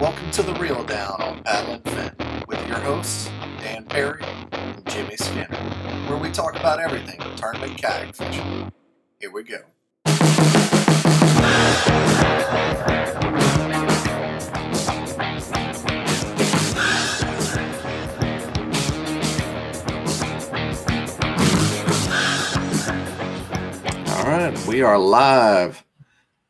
Welcome to the Reel Down on Paddle and Fin with your hosts, Dan Perry and Jimmy Skinner, where we talk about everything tournament kayak fishing. Here we go. All right, we are live.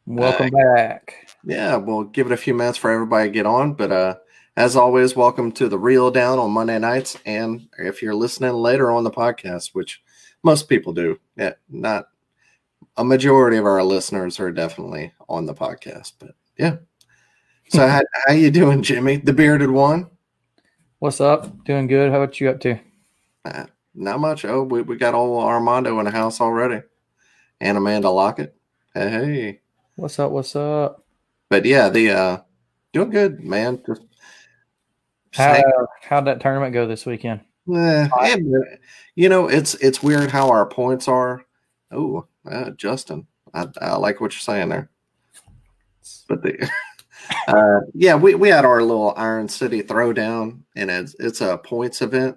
Welcome Uh, back. Yeah, we'll give it a few minutes for everybody to get on. But uh, as always, welcome to the Reel Down on Monday nights. And if you're listening later on the podcast, which most people do, yeah, not a majority of our listeners are definitely on the podcast. But yeah. So how, how you doing, Jimmy? The bearded one? What's up? Doing good. How about you up to? Uh, not much. Oh, we, we got old Armando in the house already. And Amanda Lockett. Hey, hey. What's up? What's up? But yeah, the uh doing good, man. Just How hang- how'd that tournament go this weekend? Eh, you know, it's it's weird how our points are. Oh, uh, Justin, I, I like what you're saying there. But the uh, yeah, we, we had our little Iron City throwdown, and it's it's a points event.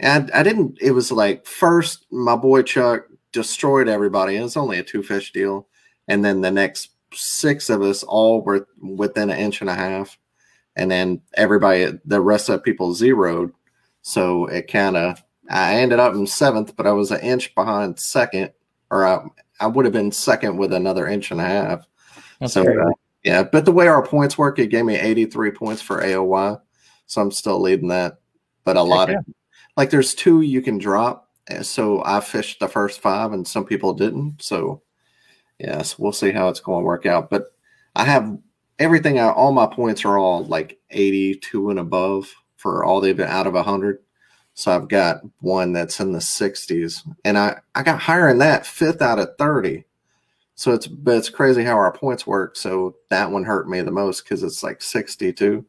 And I, I didn't. It was like first, my boy Chuck destroyed everybody. and It's only a two fish deal, and then the next six of us all were within an inch and a half, and then everybody, the rest of people zeroed. So it kind of, I ended up in seventh, but I was an inch behind second, or I, I would have been second with another inch and a half. That's so uh, yeah, but the way our points work, it gave me 83 points for AOY. So I'm still leading that. But a lot yeah. of, like, there's two you can drop. So I fished the first five, and some people didn't. So, yes, we'll see how it's going to work out. But I have everything, I, all my points are all like 82 and above for all they've been out of 100. So I've got one that's in the 60s, and I, I got higher in that, fifth out of 30. So it's but it's crazy how our points work. So that one hurt me the most because it's like 62.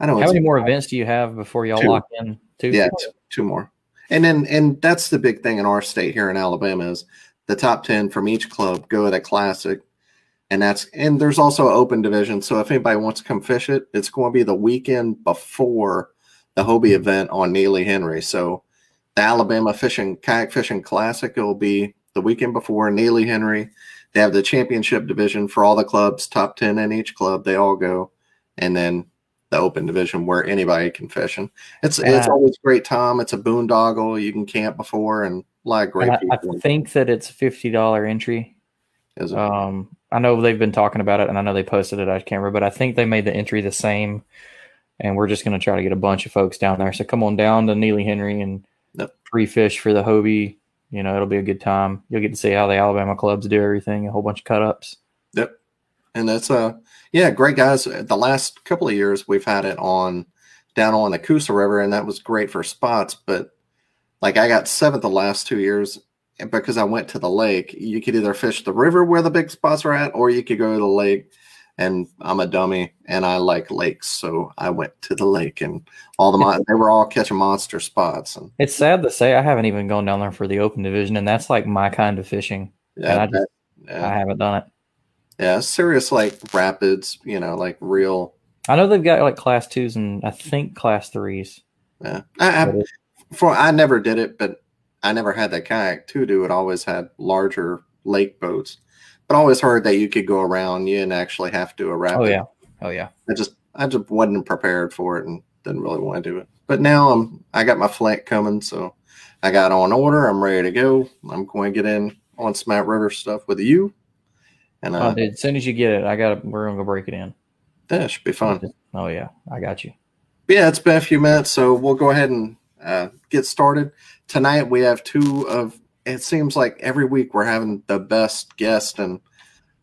I know How many more events do you have before y'all Two. lock in? Two. yeah, two more. And then and that's the big thing in our state here in Alabama is the top 10 from each club go at a classic. And that's and there's also an open division. So if anybody wants to come fish it, it's going to be the weekend before the Hobie mm-hmm. event on Neely Henry. So the Alabama Fishing Kayak Fishing Classic will be the weekend before Neely Henry. They have the championship division for all the clubs, top 10 in each club. They all go. And then the open division where anybody can fish. And it's it's always great time. It's a boondoggle. You can camp before and a lot of great I, I think that it's fifty dollar entry. Is it? Um, I know they've been talking about it, and I know they posted it. I can't remember, but I think they made the entry the same. And we're just going to try to get a bunch of folks down there. So come on down to Neely Henry and Yep. free fish for the Hobie. You know, it'll be a good time. You'll get to see how the Alabama clubs do everything. A whole bunch of cut ups. Yep. And that's uh yeah, great guys. The last couple of years we've had it on down on the Coosa River, and that was great for spots. But like I got seventh the last two years and because I went to the lake. You could either fish the river where the big spots are at, or you could go to the lake. And I'm a dummy, and I like lakes, so I went to the lake, and all the mon- they were all catching monster spots. And It's sad to say I haven't even gone down there for the open division, and that's like my kind of fishing. yeah, And I just- yeah, I haven't done it. yeah, serious like rapids, you know, like real. I know they've got like class twos and I think class threes. Yeah, I, I, for I never did it, but I never had that kayak to do it. Always had larger lake boats, but I always heard that you could go around. You didn't actually have to do a rapid. Oh yeah, oh yeah. I just I just wasn't prepared for it and didn't really want to do it. But now I'm I got my flank coming, so I got on order. I'm ready to go. I'm going to get in on Smat River stuff with you, and uh, Oh, dude, as soon as you get it, I got. We're gonna go break it in. that should be fun. Oh yeah, I got you. But yeah, it's been a few minutes, so we'll go ahead and uh, get started. Tonight we have two of. It seems like every week we're having the best guest, and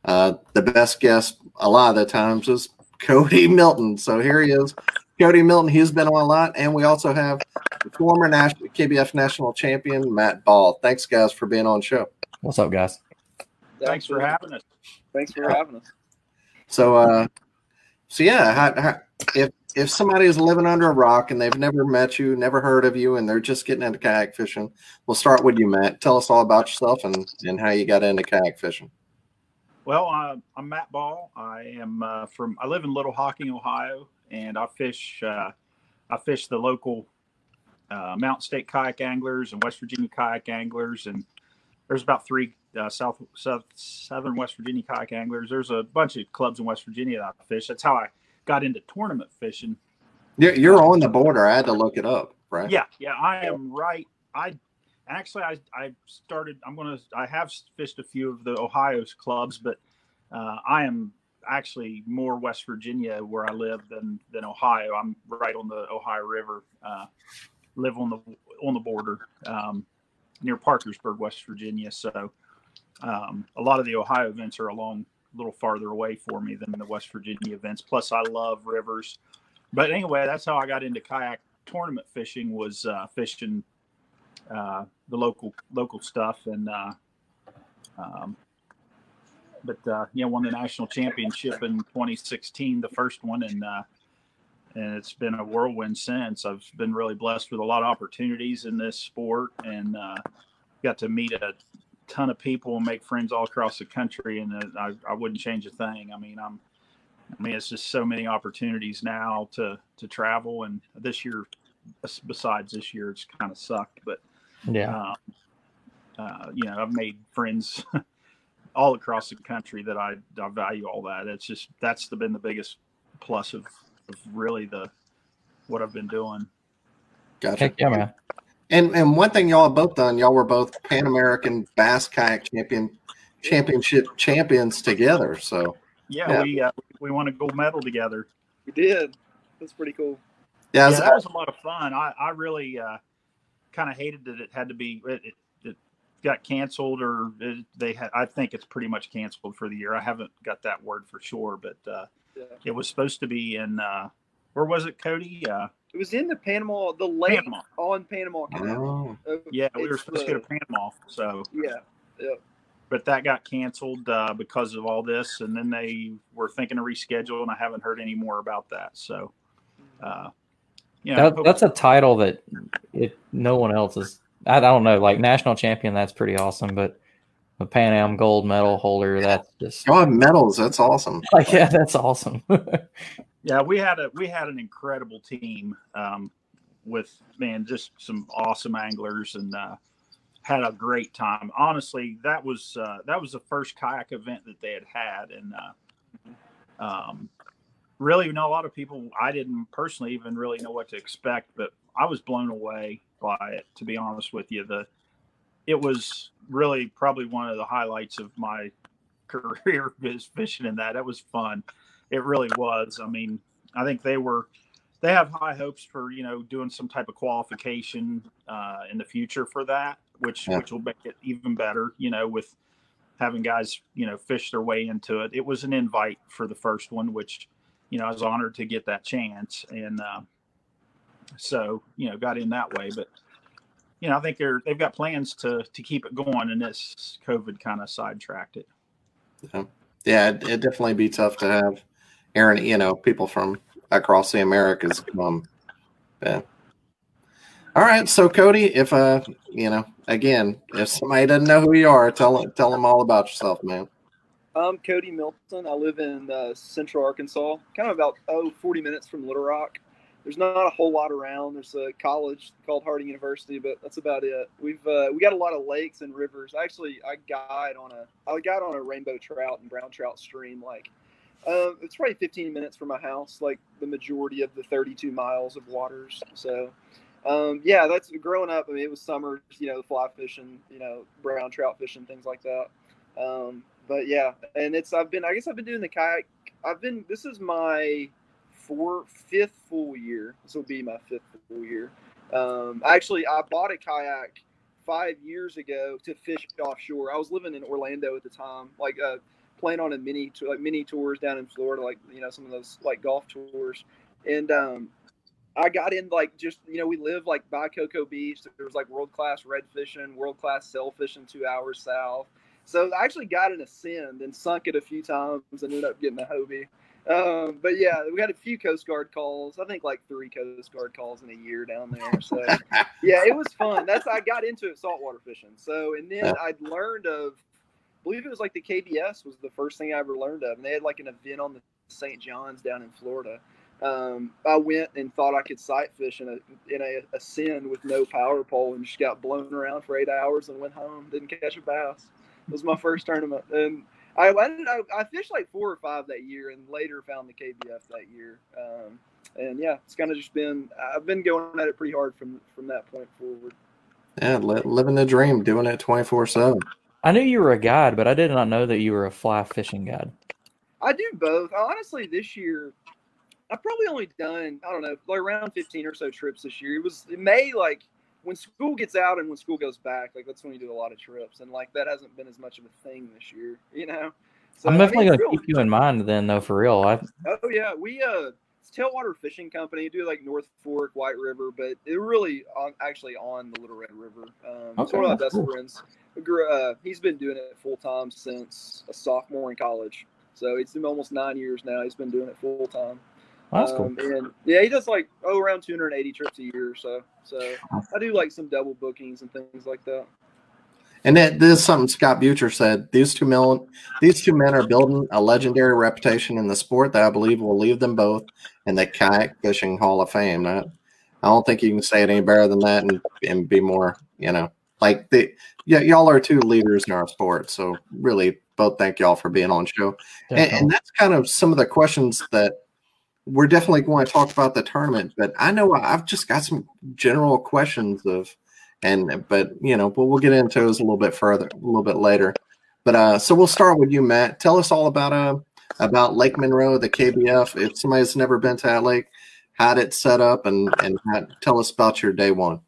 uh, the best guest a lot of the times is Cody Milton. So here he is, Cody Milton. He's been on a lot, and we also have the former national KBF national champion Matt Ball. Thanks, guys, for being on the show. What's up, guys? Thanks for having us. Thanks for having us. So, uh, so yeah, how, how, if if somebody is living under a rock and they've never met you, never heard of you, and they're just getting into kayak fishing, we'll start with you, Matt. Tell us all about yourself and and how you got into kayak fishing. Well, uh, I'm Matt Ball. I am uh, from. I live in Little Hocking, Ohio, and I fish. Uh, I fish the local uh, Mountain State kayak anglers and West Virginia kayak anglers, and there's about three uh, south, south southern West Virginia kayak anglers. There's a bunch of clubs in West Virginia that I fish. That's how I got into tournament fishing. You're, you're on the border. I had to look it up, right? Yeah, yeah, I am right. I actually I I started. I'm gonna. I have fished a few of the Ohio's clubs, but uh, I am actually more West Virginia where I live than than Ohio. I'm right on the Ohio River. Uh, live on the on the border um, near Parkersburg, West Virginia. So um, a lot of the Ohio events are along little farther away for me than the West Virginia events. Plus, I love rivers. But anyway, that's how I got into kayak tournament fishing. Was uh, fishing uh, the local local stuff, and uh, um, but uh, yeah, won the national championship in 2016, the first one, and uh, and it's been a whirlwind since. I've been really blessed with a lot of opportunities in this sport, and uh, got to meet a ton of people and make friends all across the country. And uh, I, I wouldn't change a thing. I mean, I'm I mean, it's just so many opportunities now to to travel, and this year, besides this year, it's kind of sucked. But Yeah, um, uh, you know, I've made friends all across the country that I, I value all that. It's just that's the, been the biggest plus of, of really the what I've been doing. Gotcha. heck yeah, man. And and one thing y'all have both done, y'all were both Pan American Bass Kayak Champion Championship champions together. So Yeah, Yeah. we uh, we won a gold medal together. We did. That's pretty cool. yeah, Yeah, that was a lot of fun. I, I really uh, kind of hated that it had to be it, it, it got canceled or it, they had. I think it's pretty much canceled for the year. I haven't got that word for sure, but uh, Yeah. it was supposed to be in uh, where was it, Cody? Uh, It was in the Panama, the lake Panama. on Panama Canal. oh, Uh, Yeah, we were it's supposed to go the- to Panama. So, Yeah, but that got canceled uh, because of all this, and then they were thinking to reschedule, and I haven't heard any more about that. So, uh, you know, That, that's a title that it no one else is. I, I don't know, like national champion. That's pretty awesome, but a Pan Am gold medal holder. That's just y'all have medals. That's awesome. like yeah, that's awesome. Yeah, we had a we had an incredible team um, with man, just some awesome anglers and uh, had a great time. Honestly, that was uh, that was the first kayak event that they had had, and uh, um, really, you know, a lot of people I didn't personally even really know what to expect, but I was blown away by it. To be honest with you, the it was really probably one of the highlights of my career is fishing in that. It was fun. It really was. I mean, I think they were they have high hopes for you know doing some type of qualification uh, in the future for that, which Yeah. which will make it even better. You know, with having guys you know fish their way into it. It was an invite for the first one, which you know I was honored to get that chance, and uh, so you know got in that way. But you know I think they're they've got plans to to keep it going, and this COVID kind of sidetracked it. Yeah, it, it'd definitely be tough to have Aaron, you know, people from across the Americas come. Yeah. All right, so Cody, if uh, you know, again, if somebody doesn't know who you are, tell tell them all about yourself, man. I'm Cody Milton. I live in uh, Central Arkansas, kind of about oh 40 minutes from Little Rock. There's not a whole lot around. There's a college called Harding University, but that's about it. We've uh, we got a lot of lakes and rivers. Actually, I guide on a I guide on a rainbow trout and brown trout stream. Like, uh, it's probably 15 minutes from my house. Like the majority of the 32 miles of waters. So, um, yeah, that's growing up. I mean, it was summers. You know, fly fishing. You know, brown trout fishing, things like that. Um, but yeah, and it's I've been I guess I've been doing the kayak. I've been this is my four fifth full year. This will be my fifth full year. Um, actually, I bought a kayak five years ago to fish offshore. I was living in Orlando at the time, like uh, playing on a mini like mini tours down in Florida, like you know some of those like golf tours, and um, I got in like just you know we live like by Cocoa Beach. There was like world class red fishing, world class sail fishing two hours south. So I actually got an ascend and sunk it a few times and ended up getting a Hobie. Um, but yeah, we had a few Coast Guard calls. I think like three Coast Guard calls in a year down there. So yeah, it was fun. That's I got into it saltwater fishing. So and then I'd learned of, believe it was like the KBS was the first thing I ever learned of, and they had like an event on the St. John's down in Florida. Um, I went and thought I could sight fish in a in a, a send with no power pole and just got blown around for eight hours and went home. Didn't catch a bass. It was my first tournament, and I I, I fished like four or five that year, and later found the KBF that year. Um, and yeah, it's kind of just been I've been going at it pretty hard from from that point forward. Yeah, li- living the dream, doing it twenty four seven. I knew you were a guide, but I did not know that you were a fly fishing guide. I do both. Honestly, this year I've probably only done I don't know like around fifteen or so trips this year. It was it may like when school gets out and when school goes back, like that's when you do a lot of trips, and like that hasn't been as much of a thing this year, you know. So, I'm I definitely mean, going to real- keep you in mind then, though, for real. I, Oh yeah, we uh, it's Tailwater Fishing Company. Do like North Fork, White River, but it really on actually on the Little Red River. Um, it's Okay, one of my best cool. friends. Uh, he's been doing it full time since a sophomore in college. So it's been almost nine years now. He's been doing it full time. that's cool. Um, and yeah, he does like oh around 280 trips a year or so. So I do like some double bookings and things like that. And that, this is something Scott Butcher said. These two men, these two men are building a legendary reputation in the sport that I believe will leave them both in the kayak fishing Hall of Fame. Not, I don't think you can say it any better than that and, and be more, you know, like the yeah, y'all are two leaders in our sport. So really, both thank y'all for being on show. And, and that's kind of some of the questions that we're definitely going to talk about the tournament. But I know I've just got some general questions of, and but you know, but we'll get into those a little bit further, a little bit later. But uh, so we'll start with you, Matt. Tell us all about uh about Lake Monroe, the KBF. If somebody's never been to that lake, how did it set up, and and how, tell us about your day one.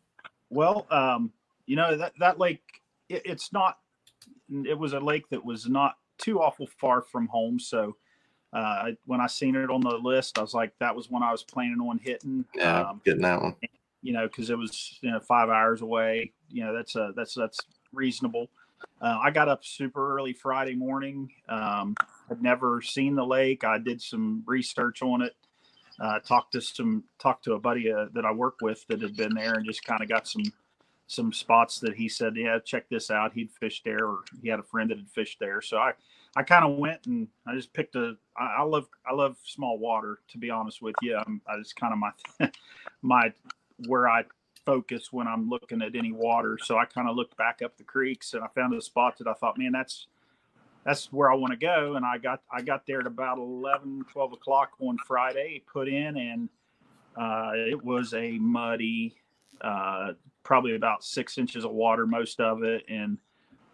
Well, um, you know that that lake, it, it's not. It was a lake that was not too awful far from home. So uh, when I seen it on the list, I was like, that was when I was planning on hitting. Yeah, Um, getting that one. You know, because it was you know five hours away. You know, that's a that's that's reasonable. Uh, I got up super early Friday morning. Um, had never seen the lake. I did some research on it. Uh, talked to some talked to a buddy uh, that I work with that had been there and just kind of got some some spots that he said, yeah, check this out. He'd fished there, or he had a friend that had fished there. So I I kind of went and I just picked a. I, I love I love small water. To be honest with you, I'm, I just kind of my my where I focus when I'm looking at any water. So I kind of looked back up the creeks and I found a spot that I thought, man, that's that's where I want to go. And I got I got there at about 11, 12 o'clock on Friday, put in, and uh, it was a muddy, uh, probably about six inches of water, most of it, and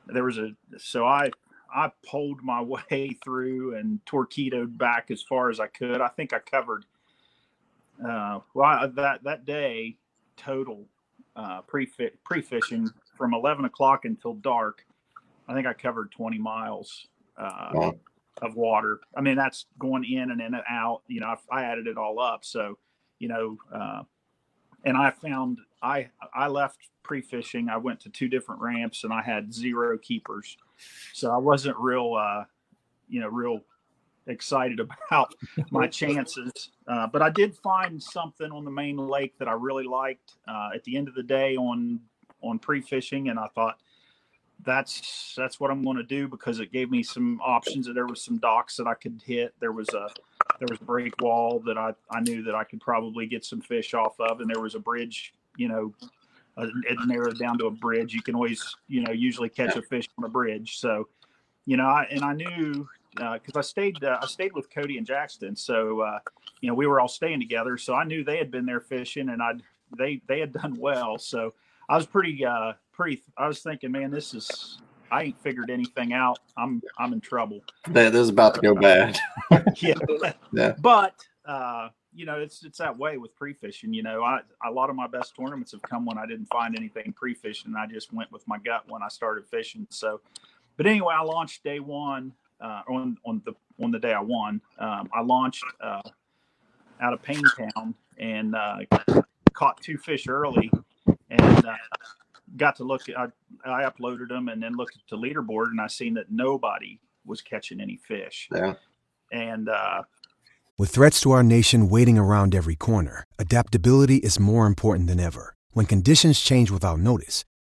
there was a so I I pulled my way through and torpedoed back as far as I could. I think I covered Uh, well, that that day total uh, pre pre fishing from 11 o'clock until dark. I think I covered 20 miles uh, wow. of water. I mean, that's going in and in and out. You know, I, I added it all up. So, you know, uh, and I found I I left pre fishing. I went to two different ramps and I had zero keepers. So I wasn't real, uh, you know, real excited about my chances. Uh, but I did find something on the main lake that I really liked uh, at the end of the day on on pre fishing, and I thought that's that's what I'm going to do because it gave me some options. That there was some docks that I could hit. There was a there was a break wall that I I knew that I could probably get some fish off of, and there was a bridge. You know, uh, it narrowed down to a bridge. You can always you know usually catch a fish on a bridge. So you know, I, and I knew because uh, I stayed uh, I stayed with Cody and Jackson, so uh, you know we were all staying together. So I knew they had been there fishing, and I they they had done well. So I was pretty uh, pretty. I was thinking, man, this is I ain't figured anything out. I'm I'm in trouble. This is about to go bad. yeah, yeah. But uh, you know, it's it's that way with pre fishing. You know, I a lot of my best tournaments have come when I didn't find anything pre fishing. I just went with my gut when I started fishing. So, but anyway, I launched day one uh, on on the on the day I won. Um, I launched uh, out of Town and uh, caught two fish early, and uh, got to look. I, I uploaded them and then looked at the leaderboard, and I seen that nobody was catching any fish. Yeah, and uh, with threats to our nation waiting around every corner, adaptability is more important than ever. When conditions change without notice,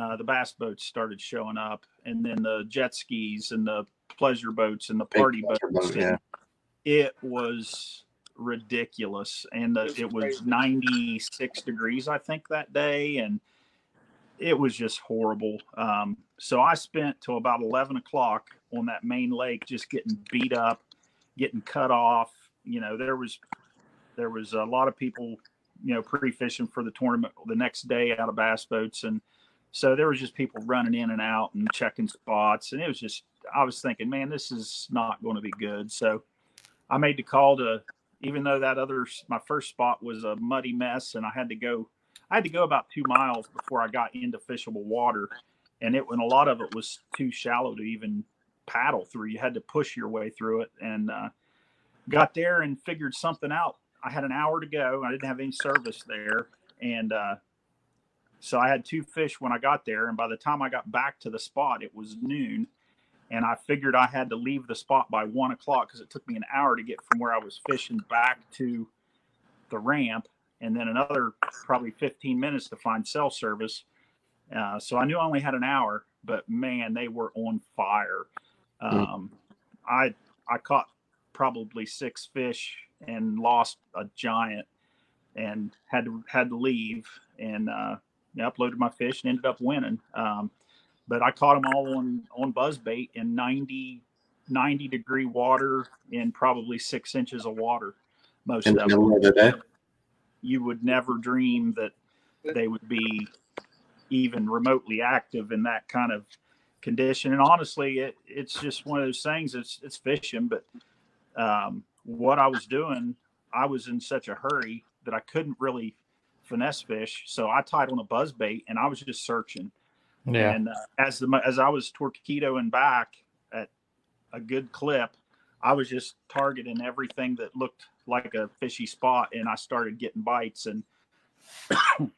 uh, the bass boats started showing up, and then the jet skis and the pleasure boats and the party boats. Boat, yeah. it was ridiculous and the, it was 96 degrees i think that day and it was just horrible. Um, so i spent till about 11 o'clock on that main lake just getting beat up getting cut off. You know there was there was a lot of people you know pre-fishing for the tournament the next day out of bass boats and so there was just people running in and out and checking spots and it was just i was thinking man this is not going to be good so I made the call to, even though that other my first spot was a muddy mess, and I had to go, I had to go about two miles before I got into fishable water, and it when a lot of it was too shallow to even paddle through. You had to push your way through it, and uh, got there and figured something out. I had an hour to go. I didn't have any service there, and uh, so I had two fish when I got there. And by the time I got back to the spot, it was noon and I figured I had to leave the spot by one o'clock because it took me an hour to get from where I was fishing back to the ramp, and then another probably 15 minutes to find cell service. Uh, so I knew I only had an hour, but man, they were on fire. Hmm. Um, I I caught probably six fish and lost a giant, and had to had to leave and uh, uploaded my fish and ended up winning. Um, but I caught them all on on buzz bait in 90 90 degree water in probably six inches of water. Most of them. You would never dream that they would be even remotely active in that kind of condition. And honestly, it, it's just one of those things. It's it's fishing, but um, what I was doing, I was in such a hurry that I couldn't really finesse fish. So I tied on a buzz bait and I was just searching yeah. And uh, as the as I was torpedoing back at a good clip, I was just targeting everything that looked like a fishy spot, and I started getting bites, and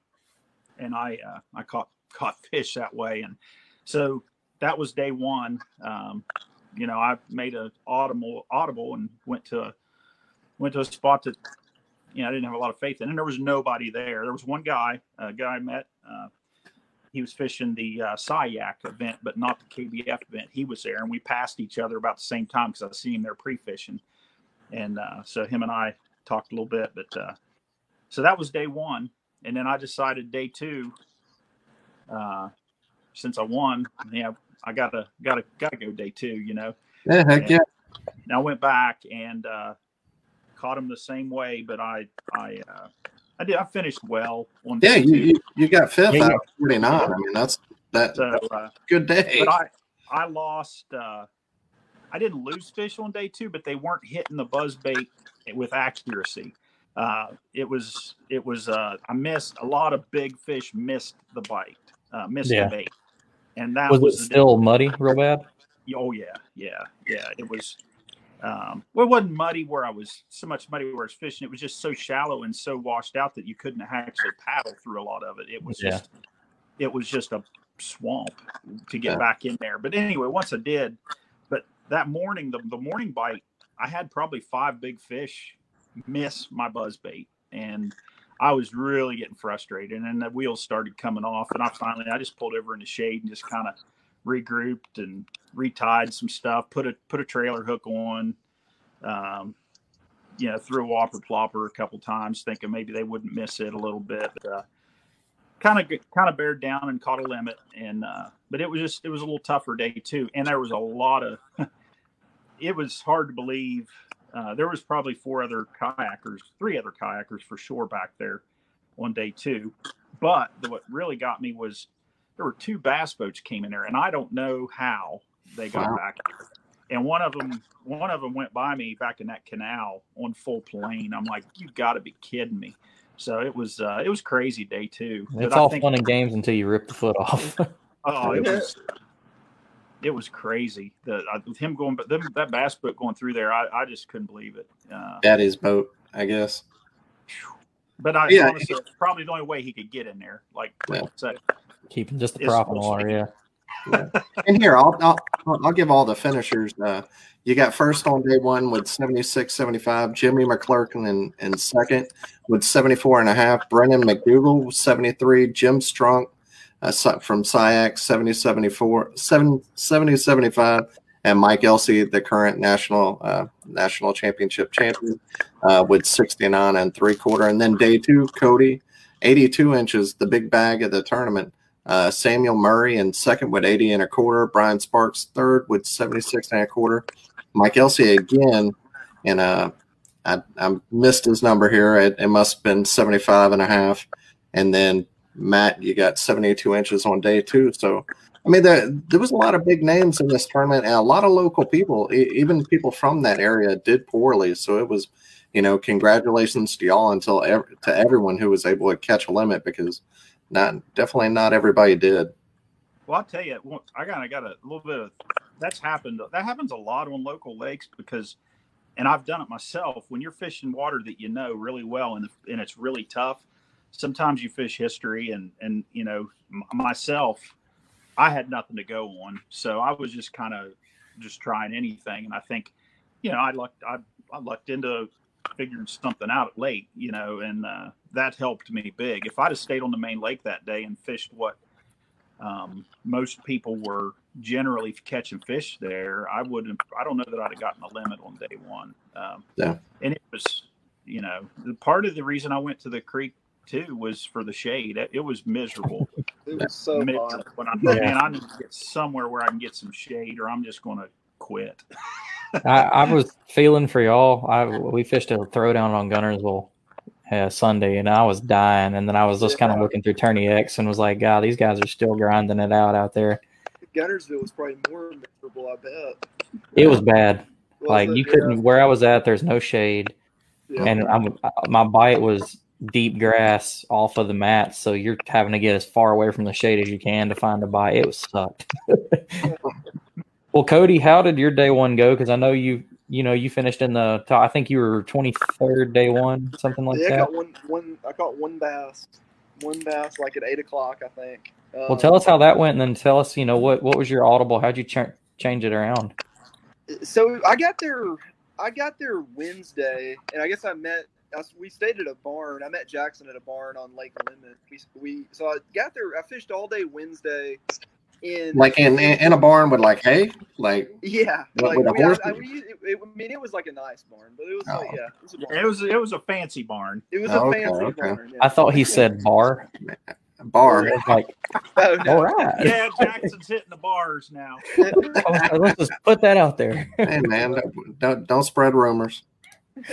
and I uh, I caught caught fish that way, and so that was day one. Um, you know, I made a audible audible and went to a, went to a spot that you know I didn't have a lot of faith in, and there was nobody there. There was one guy, a guy I met. Uh, he was fishing the uh, SIAC event, but not the KBF event. He was there, and we passed each other about the same time because I seen him there pre-fishing, and uh, so him and I talked a little bit. But uh, so that was day one, and then I decided day two, uh, since I won, yeah, I gotta gotta gotta go day two. You know. Yeah, heck yeah. And I went back and uh, caught him the same way, but I I uh, I did I finished well on Yeah, day you, two. you, you got fifth Yeah. out of 49. I mean, that's that, So, that's uh, a good day. but I I lost. Uh, I didn't lose fish on day two, but they weren't hitting the buzz bait with accuracy. Uh, it was it was uh, I missed a lot of big fish missed the bite, uh, missed Yeah. the bait, and that Was was, it the still muddy, real bad? Oh yeah, yeah, yeah. It was. Um, well, it wasn't muddy where I was so much muddy where I was fishing. It was just so shallow and so washed out that you couldn't actually paddle through a lot of it. It was Yeah. just, it was just a swamp to get Yeah. back in there. But anyway, once I did, but that morning, the, the morning bite, I had probably five big fish miss my buzz bait, and I was really getting frustrated. And then the wheels started coming off, and I finally, I just pulled over in the shade and just kind of regrouped and retied some stuff, put a put a trailer hook on, um, you know, threw a whopper plopper a couple times, thinking maybe they wouldn't miss it a little bit. Kind of kind of bared down and caught a limit, and uh, but it was just it was a little tougher day too, and there was a lot of. it was hard to believe. Uh, there was probably four other kayakers, three other kayakers for sure back there on day two. But the, what really got me was there were two bass boats came in there, and I don't know how they got Wow. back. there. And one of them, one of them went by me back in that canal on full plane. I'm like, you got to be kidding me! So it was, uh, it was crazy day two. It's But I all think- fun and games until you rip the foot off. Oh, it was it was crazy. The uh, with him going, but them, that bass boat going through there, I, I just couldn't believe it. Uh, Daddy's boat, I guess. but I Yeah. honestly, it's probably the only way he could get in there. Like Yeah. So, Keeping just the It's prop in the water, be. yeah. And here, I'll, I'll I'll give all the finishers. Uh, you got first on day one with 76 75, Jimmy McClurkin in, in second with 74 and a half, Brennan McDougal 73, Jim Strunk uh, from SIAC 70 74, 7, 70 75, and Mike Elsey, the current national uh, national championship champion, uh, with 69 and three quarter. And then day two, Cody, 82 inches, the big bag of the tournament. Uh, Samuel Murray in second with 80 and a quarter. Brian Sparks third with 76 and a quarter. Mike Elsey again, and uh, I, I missed his number here. It, it must have been 75 and a half. And then Matt, you got 72 inches on day two. So, I mean, there, there was a lot of big names in this tournament, and a lot of local people, even people from that area, did poorly. So it was, you know, congratulations to y'all until ev- to everyone who was able to catch a limit because not definitely not everybody did. well, I'll tell you, I kind of got a little bit of that's happened. That happens a lot on local lakes because, and I've done it myself. When you're fishing water that you know really well and and it's really tough, sometimes you fish history and and you know m- myself, I had nothing to go on, so I was just kind of just trying anything, and I think, you know, I lucked I I lucked into figuring something out late, you know, and uh, that helped me big. If I'd have stayed on the main lake that day and fished what um, most people were generally catching fish there, I wouldn't. I don't know that I'd have gotten a limit on day one. Um, Yeah. and it was, you know, the part of the reason I went to the creek too was for the shade. It, it was miserable. It was so miserable hot. when I Yeah. man, I need to get somewhere where I can get some shade, or I'm just going to quit. I, I was feeling for y'all. I we fished a throwdown on Guntersville uh, Sunday, and I was dying. And then I was just kind of looking through TourneyX and was like, God, these guys are still grinding it out out there. Guntersville was probably more miserable. I bet. It was bad. Was like it? you couldn't where I was at. There's no shade, Yeah. and I'm my bite was deep grass off of the mats, so you're having to get as far away from the shade as you can to find a bite. It was sucked. well, Cody, how did your day one go? Because I know you you know you finished in the top, I think you were 23rd day one, something like yeah, I that. caught one, one. I caught one bass, one bass like at eight o'clock, I think. Um, Well, tell us how that went, and then tell us, you know, what what was your audible? How'd you ch- change it around? So I got there. I got there Wednesday, and I guess I met. I we stayed at a barn. I met Jackson at a barn on Lake Lemon. We, we so I got there. I fished all day Wednesday, in Like in, in in a barn with like hay, like yeah, With- like with a we, I, horse? I, we, it, it- I mean, it was like a nice barn, but it was like Oh. yeah, it was a barn. It was it was a fancy barn. It was Oh, a fancy okay. barn. Yeah. I thought he said bar. bar. Like, Oh, no. all right. Yeah, Jackson's hitting the bars now. Oh, let's just put that out there. hey man, don't, don't don't spread rumors.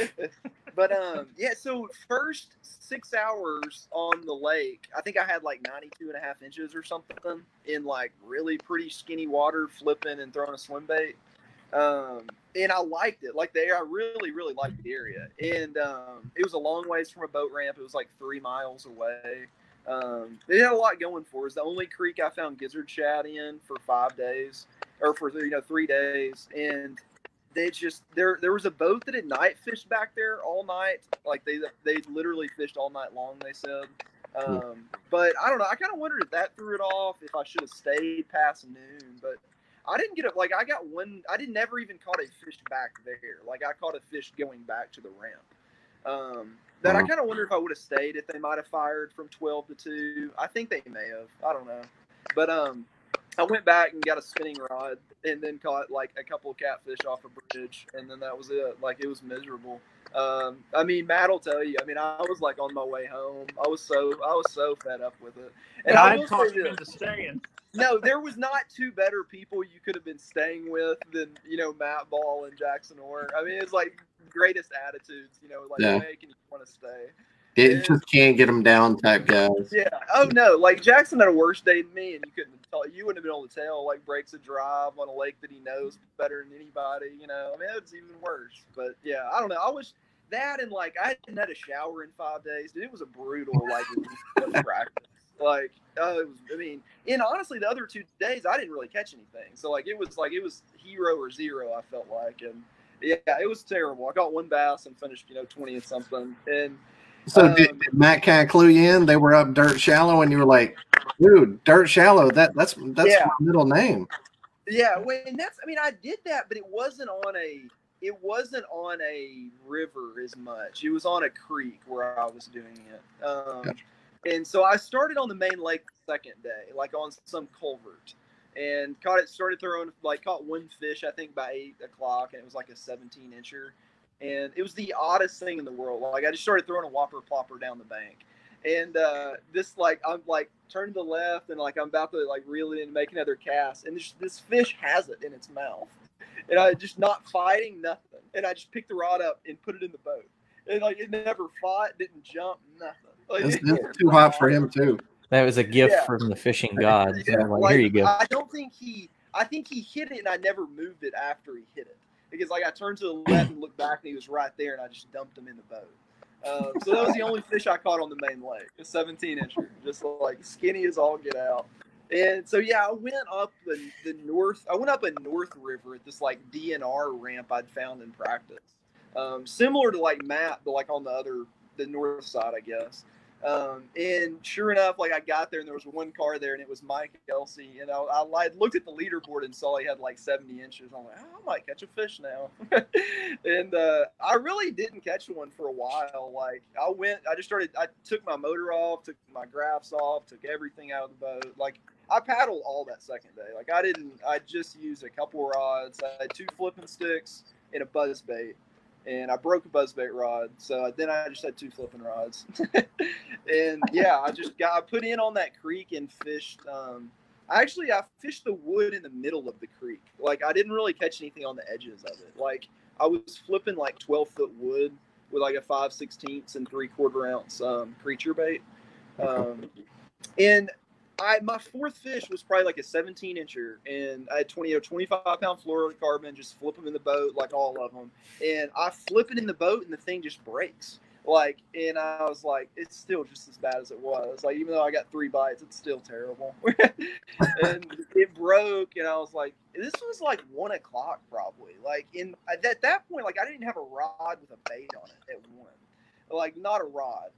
But um, yeah. So first six hours on the lake, I think I had like 92 and a half inches or something in like really pretty skinny water, flipping and throwing a swim bait. Um, and I liked it. Like the air, I really, really liked the area. And um, it was a long ways from a boat ramp. It was like three miles away. Um, it had a lot going for. It's the only creek I found gizzard shad in for five days, or for you know three days, and they just there there was a boat that at night fished back there all night. Like they they literally fished all night long. They said. Um, but I don't know. I kind of wondered if that threw it off. If I should have stayed past noon, but I didn't get it. Like I got one. I didn't never even caught a fish back there. Like I caught a fish going back to the ramp. Um, that I kind of wonder if I would have stayed if they might have fired from twelve to two. I think they may have. I don't know. But um, I went back and got a spinning rod and then caught like a couple of catfish off a bridge, and then that was it. Like it was miserable. Um, I mean, Matt will tell you. I mean, I was like on my way home. I was so I was so fed up with it. And I I will talked say into staying. no, there was not two better people you could have been staying with than you know Matt Ball and Jackson Orr. I mean, it's like greatest attitudes, you know, like Yeah. making you want to stay. It just can't get them down type guys. Yeah. Oh no, like Jackson had a worse day than me, and you couldn't tell. You wouldn't have been able to tell. Like breaks a drive on a lake that he knows better than anybody. You know, I mean, it's even worse. But yeah, I don't know. I wish that and like I hadn't had a shower in five days. Dude, it was a brutal like practice. Like, oh, it was. I mean, and honestly, the other two days I didn't really catch anything. So like, it was like it was hero or zero. I felt like, and yeah, it was terrible. I got one bass and finished, you know, twenty and something, and. So Um, did, did Matt kind of clue you in? They were up dirt shallow, and you were like, "Dude, dirt shallow. That that's that's Yeah. my middle name." Yeah, well, and that's I mean I did that, but it wasn't on a it wasn't on a river as much. It was on a creek where I was doing it. Um, Gotcha. and so I started on the main lake the second day, like on some culvert, and caught it. Started throwing like caught one fish I think by eight o'clock, and it was like a 17 incher, and it was the oddest thing in the world. Like I just started throwing a whopper plopper down the bank, and uh, this like I'm like turning to the left and like I'm about to like reel it in and make another cast, and this this fish has it in its mouth, and I just not fighting nothing, and I just picked the rod up and put it in the boat, and like it never fought, didn't jump, nothing. Like, It's, it's too hot for him too. That was a gift Yeah. from the fishing gods. Yeah, Like, like, here you go. I don't think he. I think he hit it, and I never moved it after he hit it because like I turned to the left and looked back, and he was right there, and I just dumped him in the boat. Um, so that was the only fish I caught on the main lake, a 17 incher, just like skinny as all get out. And so yeah, I went up the, the north. I went up a north river at this like DNR ramp I'd found in practice, um, similar to like Matt, but like on the other the north side, I guess. Um, and sure enough, like I got there and there was one car there and it was Mike Elsey. I, I, I looked at the leaderboard and saw he had like 70 inches. I'm like, oh, I might catch a fish now. and uh, I really didn't catch one for a while. Like I went, I just started, I took my motor off, took my graphs off, took everything out of the boat. Like I paddled all that second day. Like I didn't, I just used a couple rods. I had two flipping sticks and a buzz bait and I broke a buzzbait rod. So then I just had two flipping rods. and yeah, I just got I put in on that creek and fished. Um, actually, I fished the wood in the middle of the creek. Like I didn't really catch anything on the edges of it. Like I was flipping like twelve foot wood with like a five sixteenths and three quarter ounce um, creature bait. Um, and I my fourth fish was probably like a 17 incher, and I had 20 or 25 pound fluorocarbon. Just flip them in the boat, like all of them, and I flip it in the boat, and the thing just breaks. Like, and I was like, it's still just as bad as it was. Like, even though I got three bites, it's still terrible. and it broke, and I was like, this was like one o'clock probably. Like, in at that point, like I didn't have a rod with a bait on it at one, like not a rod.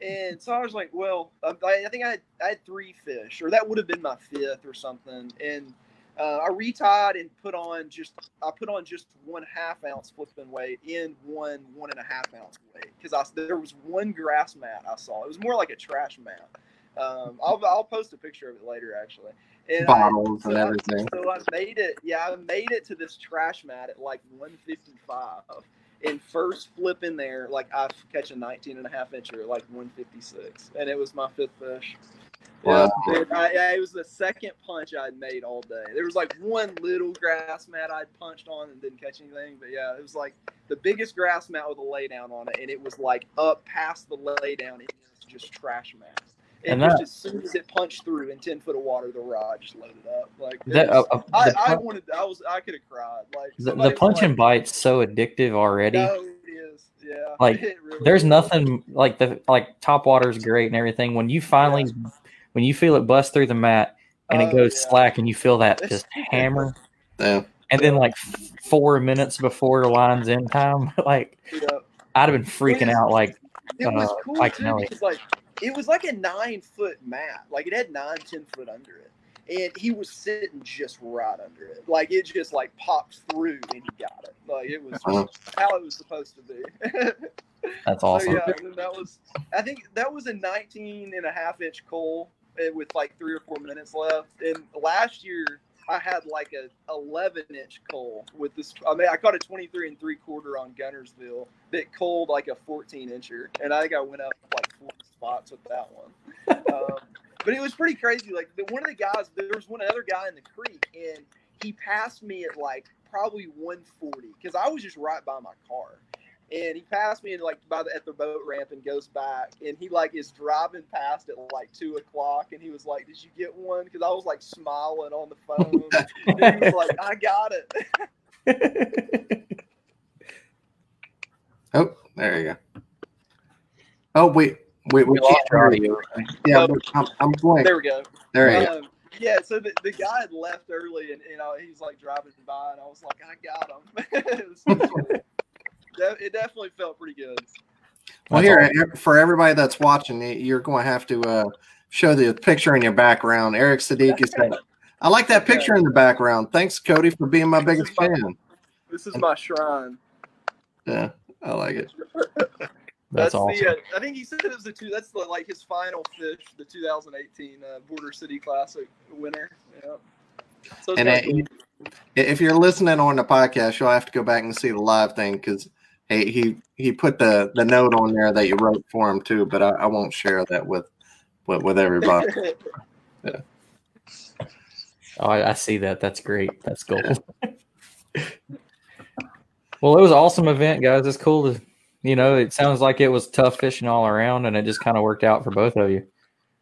And so I was like, well, um, I, I think I had, I had three fish, or that would have been my fifth or something. And uh, I retied and put on just I put on just one half ounce flipping weight in one one and a half ounce weight because I there was one grass mat I saw. It was more like a trash mat. Um, I'll I'll post a picture of it later, actually. And Bottles I, and so I- everything. so I made it. Yeah, I made it to this trash mat at like 155. And first flip in there, like I catch a 19 and a half incher like 156, and it was my fifth fish. Wow. Yeah, dude, I, yeah, it was the second punch I'd made all day. There was like one little grass mat I'd punched on and didn't catch anything, but yeah, it was like the biggest grass mat with a laydown on it, and it was like up past the laydown, it was just trash mat. And, And just as soon as it punched through in ten foot of water, the rod just loaded up. Like That, was- uh, uh, I, the, I wanted, I was, I could have cried. Like the, the punch like, and bite's so addictive already. No, it is. Yeah. Like, really There's is. nothing like the like top water's great and everything. When you finally when you feel it bust through the mat and it Oh, goes yeah. slack and you feel that just hammer, Yeah. and then like f- four minutes before lines in time, like Yeah. I'd have been freaking out. Like It was uh, cool Mike too because like it was like a nine foot mat. Like it had nine, ten foot under it. And he was sitting just right under it. Like it just like popped through and he got it. Like it was Wow. how it was supposed to be. that's So, awesome. yeah, and that was I think that was a 19 and a half inch cull eh, with like three or four minutes left. And last year I had like a 11 inch cull with this. I mean, I caught a 23 and three quarter on Guntersville that culled like a 14 incher, and I think I went up like four spots with that one. um, but it was pretty crazy. Like the, one of the guys, there was one other guy in the creek, and he passed me at like probably 140 because I was just right by my car and he passed me and like by the at the boat ramp and goes back and he like is driving past at like two o'clock and he was like did you get one because i was like smiling on the phone and he was like i got it Oh, there you go. Oh wait, wait, we We lost can't your hear you. audio. Yeah, but I'm, I'm going. there we go There you go. um, yeah so the, the guy had left early and you know he's like driving by and i was like i got him it, was so cool. De- it definitely felt pretty good Well, here for everybody that's watching, you're going to have to uh, show the picture in your background. Eric Sadiq is that. I like that picture in the background. Thanks, Cody, for being my biggest fan. this is my shrine Yeah, I like it. That's, awesome. the. Uh, I think he said it was the two. That's the, like his final fish, the 2018 uh, Border City Classic winner. Yeah. So And kinda uh, cool. if you're listening on the podcast, you'll have to go back and see the live thing because he, he he put the the note on there that you wrote for him too. But I, I won't share that with with, with everybody. Oh, I, I see that. That's great. That's cool. well, it was an awesome event, guys. It's cool to, you know, it sounds like it was tough fishing all around, and it just kind of worked out for both of you.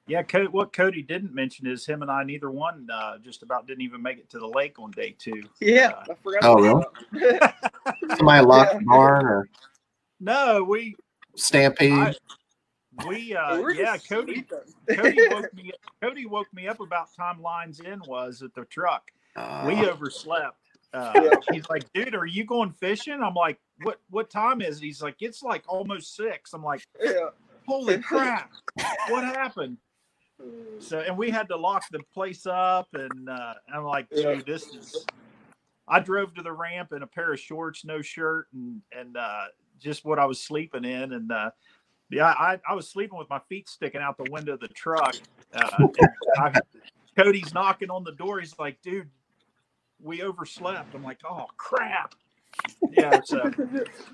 Yeah, Co- what Cody didn't mention is him and I, neither one, uh, just about didn't even make it to the lake on day two. yeah, I forgot. Oh, about that. Somebody locked Yeah. barn or No, we, stampede. I- we, uh, We're yeah, Cody. Cody woke me. Cody woke me up about time lines in was at the truck. We Uh, overslept. Uh, He's like, dude, are you going fishing? I'm like, what? What time is it? He's like, it's like almost six. I'm like, yeah. holy crap, what happened? So, and we had to lock the place up, and uh, I'm like, dude, this is. I drove to the ramp in a pair of shorts, no shirt, and and uh, just what I was sleeping in, and uh, yeah, I, I was sleeping with my feet sticking out the window of the truck. Uh, I, Cody's knocking on the door. He's like, dude, we overslept. I'm like, oh crap. Yeah, so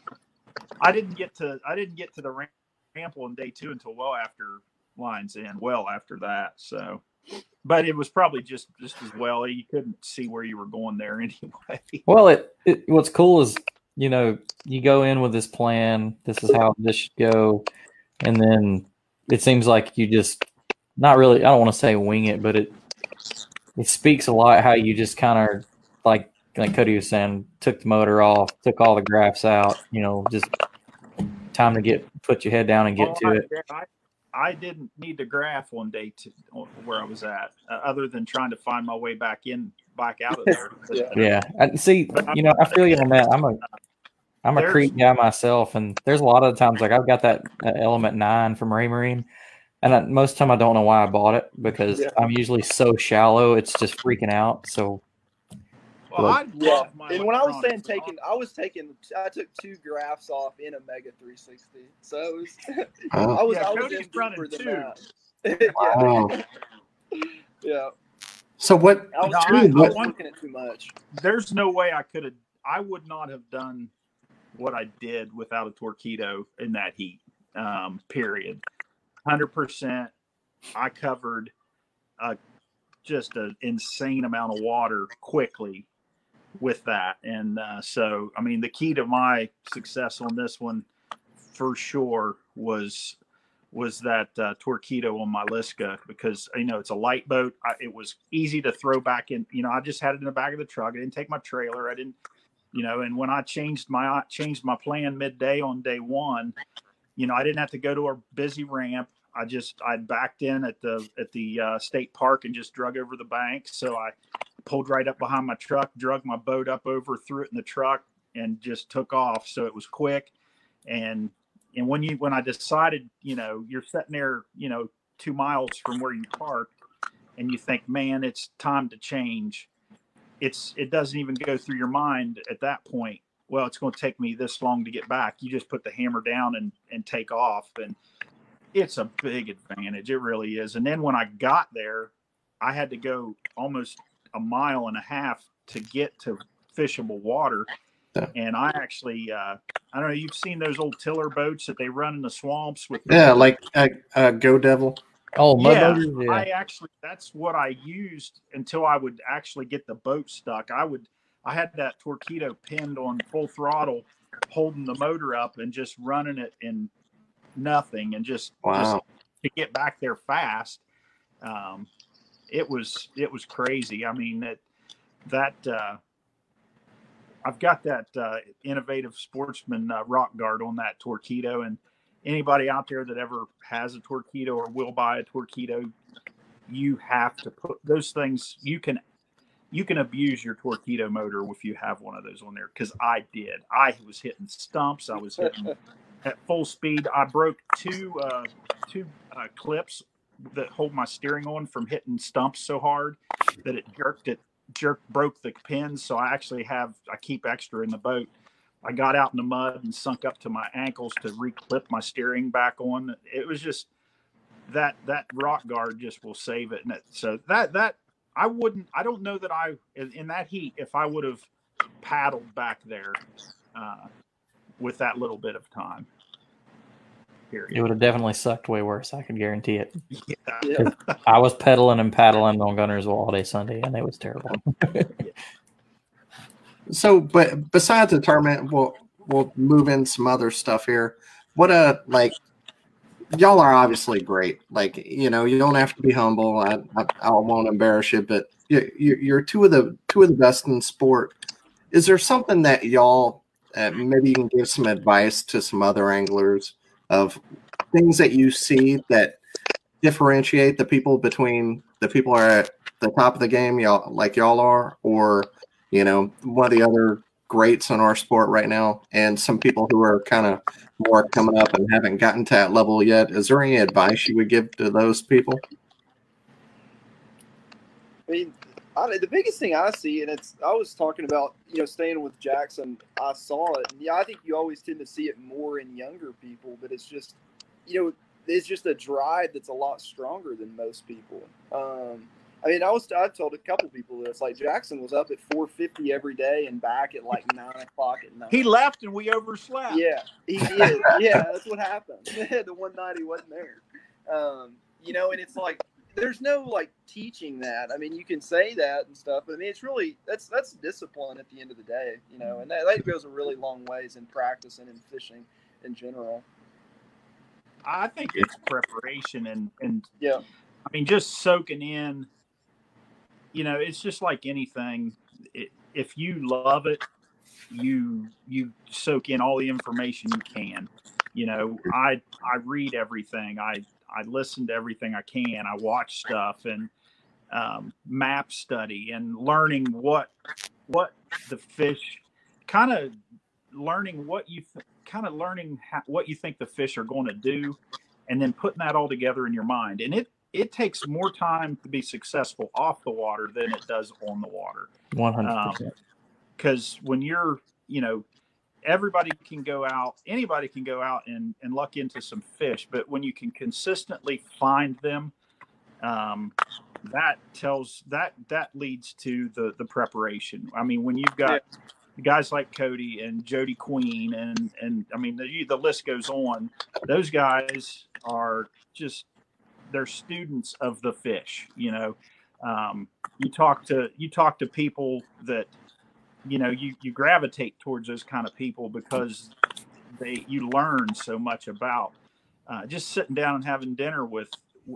I didn't get to I didn't get to the ramp ramp on day two until well after lines in, well after that. So, but it was probably just just as well. You couldn't see where you were going there anyway. Well, it, it what's cool is you know you go in with this plan. This is how this should go, and then it seems like you just not really. I don't want to say wing it, but it it speaks a lot how you just kind of like like Cody was saying, took the motor off, took all the graphs out. You know, just time to get put your head down and get Oh, to I, it. I, I didn't need to graph one day to where I was at, uh, other than trying to find my way back in, back out of there. Yeah. Yeah, and see, you know, I feel you on that. I'm a, I'm a There's- creek guy myself, and there's a lot of times like I've got that uh, Element Nine from Raymarine, and I, most of the time I don't know why I bought it because Yeah. I'm usually so shallow, it's just freaking out. So Well, I Yeah, love my and when I was saying electronics. taking, I was taking, I took two graphs off in a Mega 360. So it was, Oh. I was, Yeah, I was Cody's in running two. that. yeah. Wow. yeah. So what? I was, No, I, I- I I was want- looking at too much. there's no way I could have. I would not have done what I did without a torpedo in that heat. Um, period. Hundred percent. I covered uh, just an insane amount of water quickly with that, and uh, so I mean the key to my success on this one, for sure, was was that uh, torpedo on my Liska because you know it's a light boat. I, it was easy to throw back in. You know, I just had it in the back of the truck. I didn't take my trailer. I didn't, you know. And when I changed my I changed my plan midday on day one, you know, I didn't have to go to a busy ramp. I just I backed in at the at the uh, state park and just drug over the bank. So I pulled right up behind my truck, drug my boat up over, threw it in the truck, and just took off. So it was quick, and and when you when I decided, you know, you're sitting there, you know, two miles from where you parked, and you think, man, it's time to change. It's it doesn't even go through your mind at that point. Well, it's going to take me this long to get back. You just put the hammer down and and take off, and it's a big advantage. It really is. And then when I got there, I had to go almost a mile and a half to get to fishable water. Yeah. And I actually, uh, I don't know, you've seen those old tiller boats that they run in the swamps with. Yeah, like uh, uh, Go Devil. Oh, mud Yeah. Yeah. I actually, that's what I used until I would actually get the boat stuck. I would, I had that torpedo pinned on full throttle, holding the motor up and just running it in nothing and just, just to get back there fast. Um, it was it was crazy. I mean that that uh, I've got that uh, innovative sportsman uh, rock guard on that torpedo, and anybody out there that ever has a torpedo or will buy a torpedo, you have to put those things. You can you can abuse your torpedo motor if you have one of those on there because I did. I was hitting stumps. I was hitting at full speed. I broke two uh, two uh, clips that hold my steering on from hitting stumps so hard that it jerked it jerk broke the pins. So I actually have I keep extra in the boat. I got out in the mud and sunk up to my ankles to reclip my steering back on. It was just that that rock guard just will save it. And it, so that that I wouldn't. I don't know that I in, in that heat if I would have paddled back there uh, with that little bit of time. It would have definitely sucked way worse. I can guarantee it. Yeah. Yeah. I was pedaling and paddling on Guntersville all day Sunday, and it was terrible. So, but besides the tournament, we'll we'll move in some other stuff here. What a like, y'all are obviously great. Like, you know, you don't have to be humble. I I, I won't embarrass you, but you, you you're two of the two of the best in sport. Is there something that y'all uh, maybe you can give some advice to some other anglers of things that you see that differentiate the people between the people are at the top of the game, y'all like y'all are, or you know, one of the other greats in our sport right now, and some people who are kind of more coming up and haven't gotten to that level yet. Is there any advice you would give to those people? I mean, the biggest thing I see, and it's I was talking about, you know, staying with Jackson. I saw it, and yeah, I think you always tend to see it more in younger people, but it's just, you know, it's just a drive that's a lot stronger than most people. Um, I mean, I was I told a couple people this, like Jackson was up at 4:50 every day and back at like nine o'clock at night. He left and we overslept. Yeah, he did. yeah, that's what happened. the one night he wasn't there. Um, you know, and it's like there's no like teaching that. I mean, you can say that and stuff, but I mean, it's really that's that's discipline at the end of the day. You know, and that, that goes a really long ways in practice and in fishing in general. I think it's preparation and and Yeah. I mean just soaking in. You know, it's just like anything. It, if you love it, you you soak in all the information you can. You know, I I read everything. I I listen to everything I can. I watch stuff and um, map study and learning what what the fish kind of learning what you th- kind of learning how, what you think the fish are going to do and then putting that all together in your mind and it it takes more time to be successful off the water than it does on the water One hundred percent. because when you're you know everybody can go out, anybody can go out and, and luck into some fish, but when you can consistently find them, um, that tells that that leads to the the preparation. I mean, when you've got guys like Cody and Jody Queen and and I mean the the list goes on. Those guys are just they're students of the fish. You know, um, you talk to you talk to people that you know you you gravitate towards those kind of people because they you learn so much about uh, just sitting down and having dinner with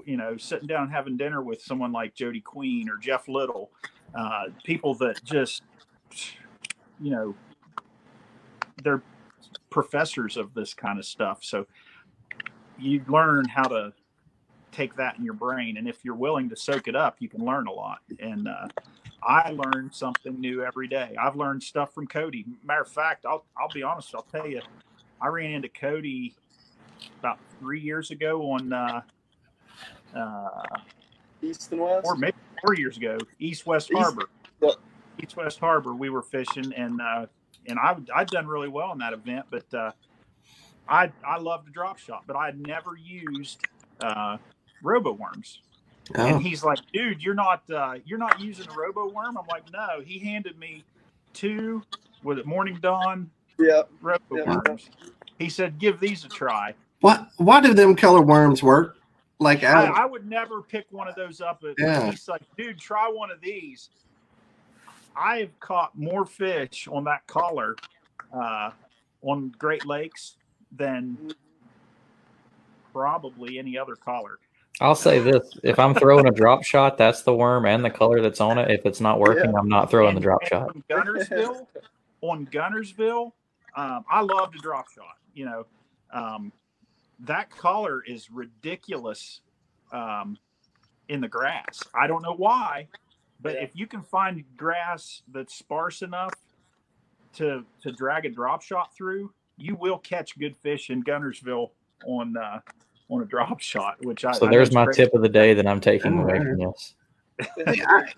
you know sitting down and having dinner with someone like Jody Queen or Jeff Little, uh, people that just you know they're professors of this kind of stuff. So you learn how to take that in your brain, and if you're willing to soak it up, you can learn a lot. And uh, I learn something new every day. I've learned stuff from Cody. Matter of fact, I'll I'll be honest. I'll tell you, I ran into Cody about three years ago on uh, uh, East and West, or maybe four years ago, East West East- Harbor. East West Harbor. We were fishing, and uh, and I I'd done really well in that event, but uh, I I love the drop shot, but I had never used uh, robo worms. Oh, And he's like, dude, you're not uh, you're not using a robo worm. I'm like, no. He handed me two with it Morning Dawn Yeah, robo Yeah. worms. He said, give these a try. what? Why do them color worms work? Like, I, I, I would never pick one of those up. But Yeah. he's like, dude, try one of these. I've caught more fish on that collar uh, on Great Lakes than probably any other collar. I'll say this: if I'm throwing a drop shot, that's the worm and the color that's on it. If it's not working, I'm not throwing the drop shot. On Guntersville, on Guntersville, um, I love the drop shot. You know, um, that color is ridiculous um, in the grass. I don't know why, but Yeah. if you can find grass that's sparse enough to to drag a drop shot through, you will catch good fish in Guntersville on uh, on a drop shot. Which I So I there's my crazy. tip of the day that I'm taking Oh, away from this.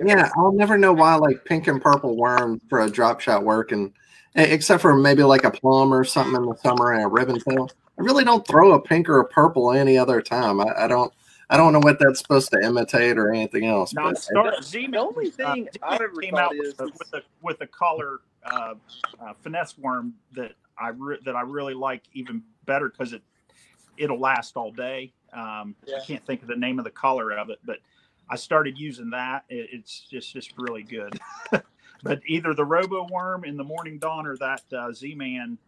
yeah, I'll never know why like pink and purple worm for a drop shot work, and except for maybe like a plum or something in the summer and a ribbon tail. I really don't throw a pink or a purple any other time. I, I don't. I don't know what that's supposed to imitate or anything else. But- start, Z-Man, The only thing uh, I've ever came out is with a, with a with a color uh, uh, finesse worm that I re- that I really like even better because it it'll last all day. Um, Yeah. I can't think of the name of the color of it, but I started using that. It, it's just just really good. but either the Robo Worm in the Morning Dawn or that uh, Z-Man.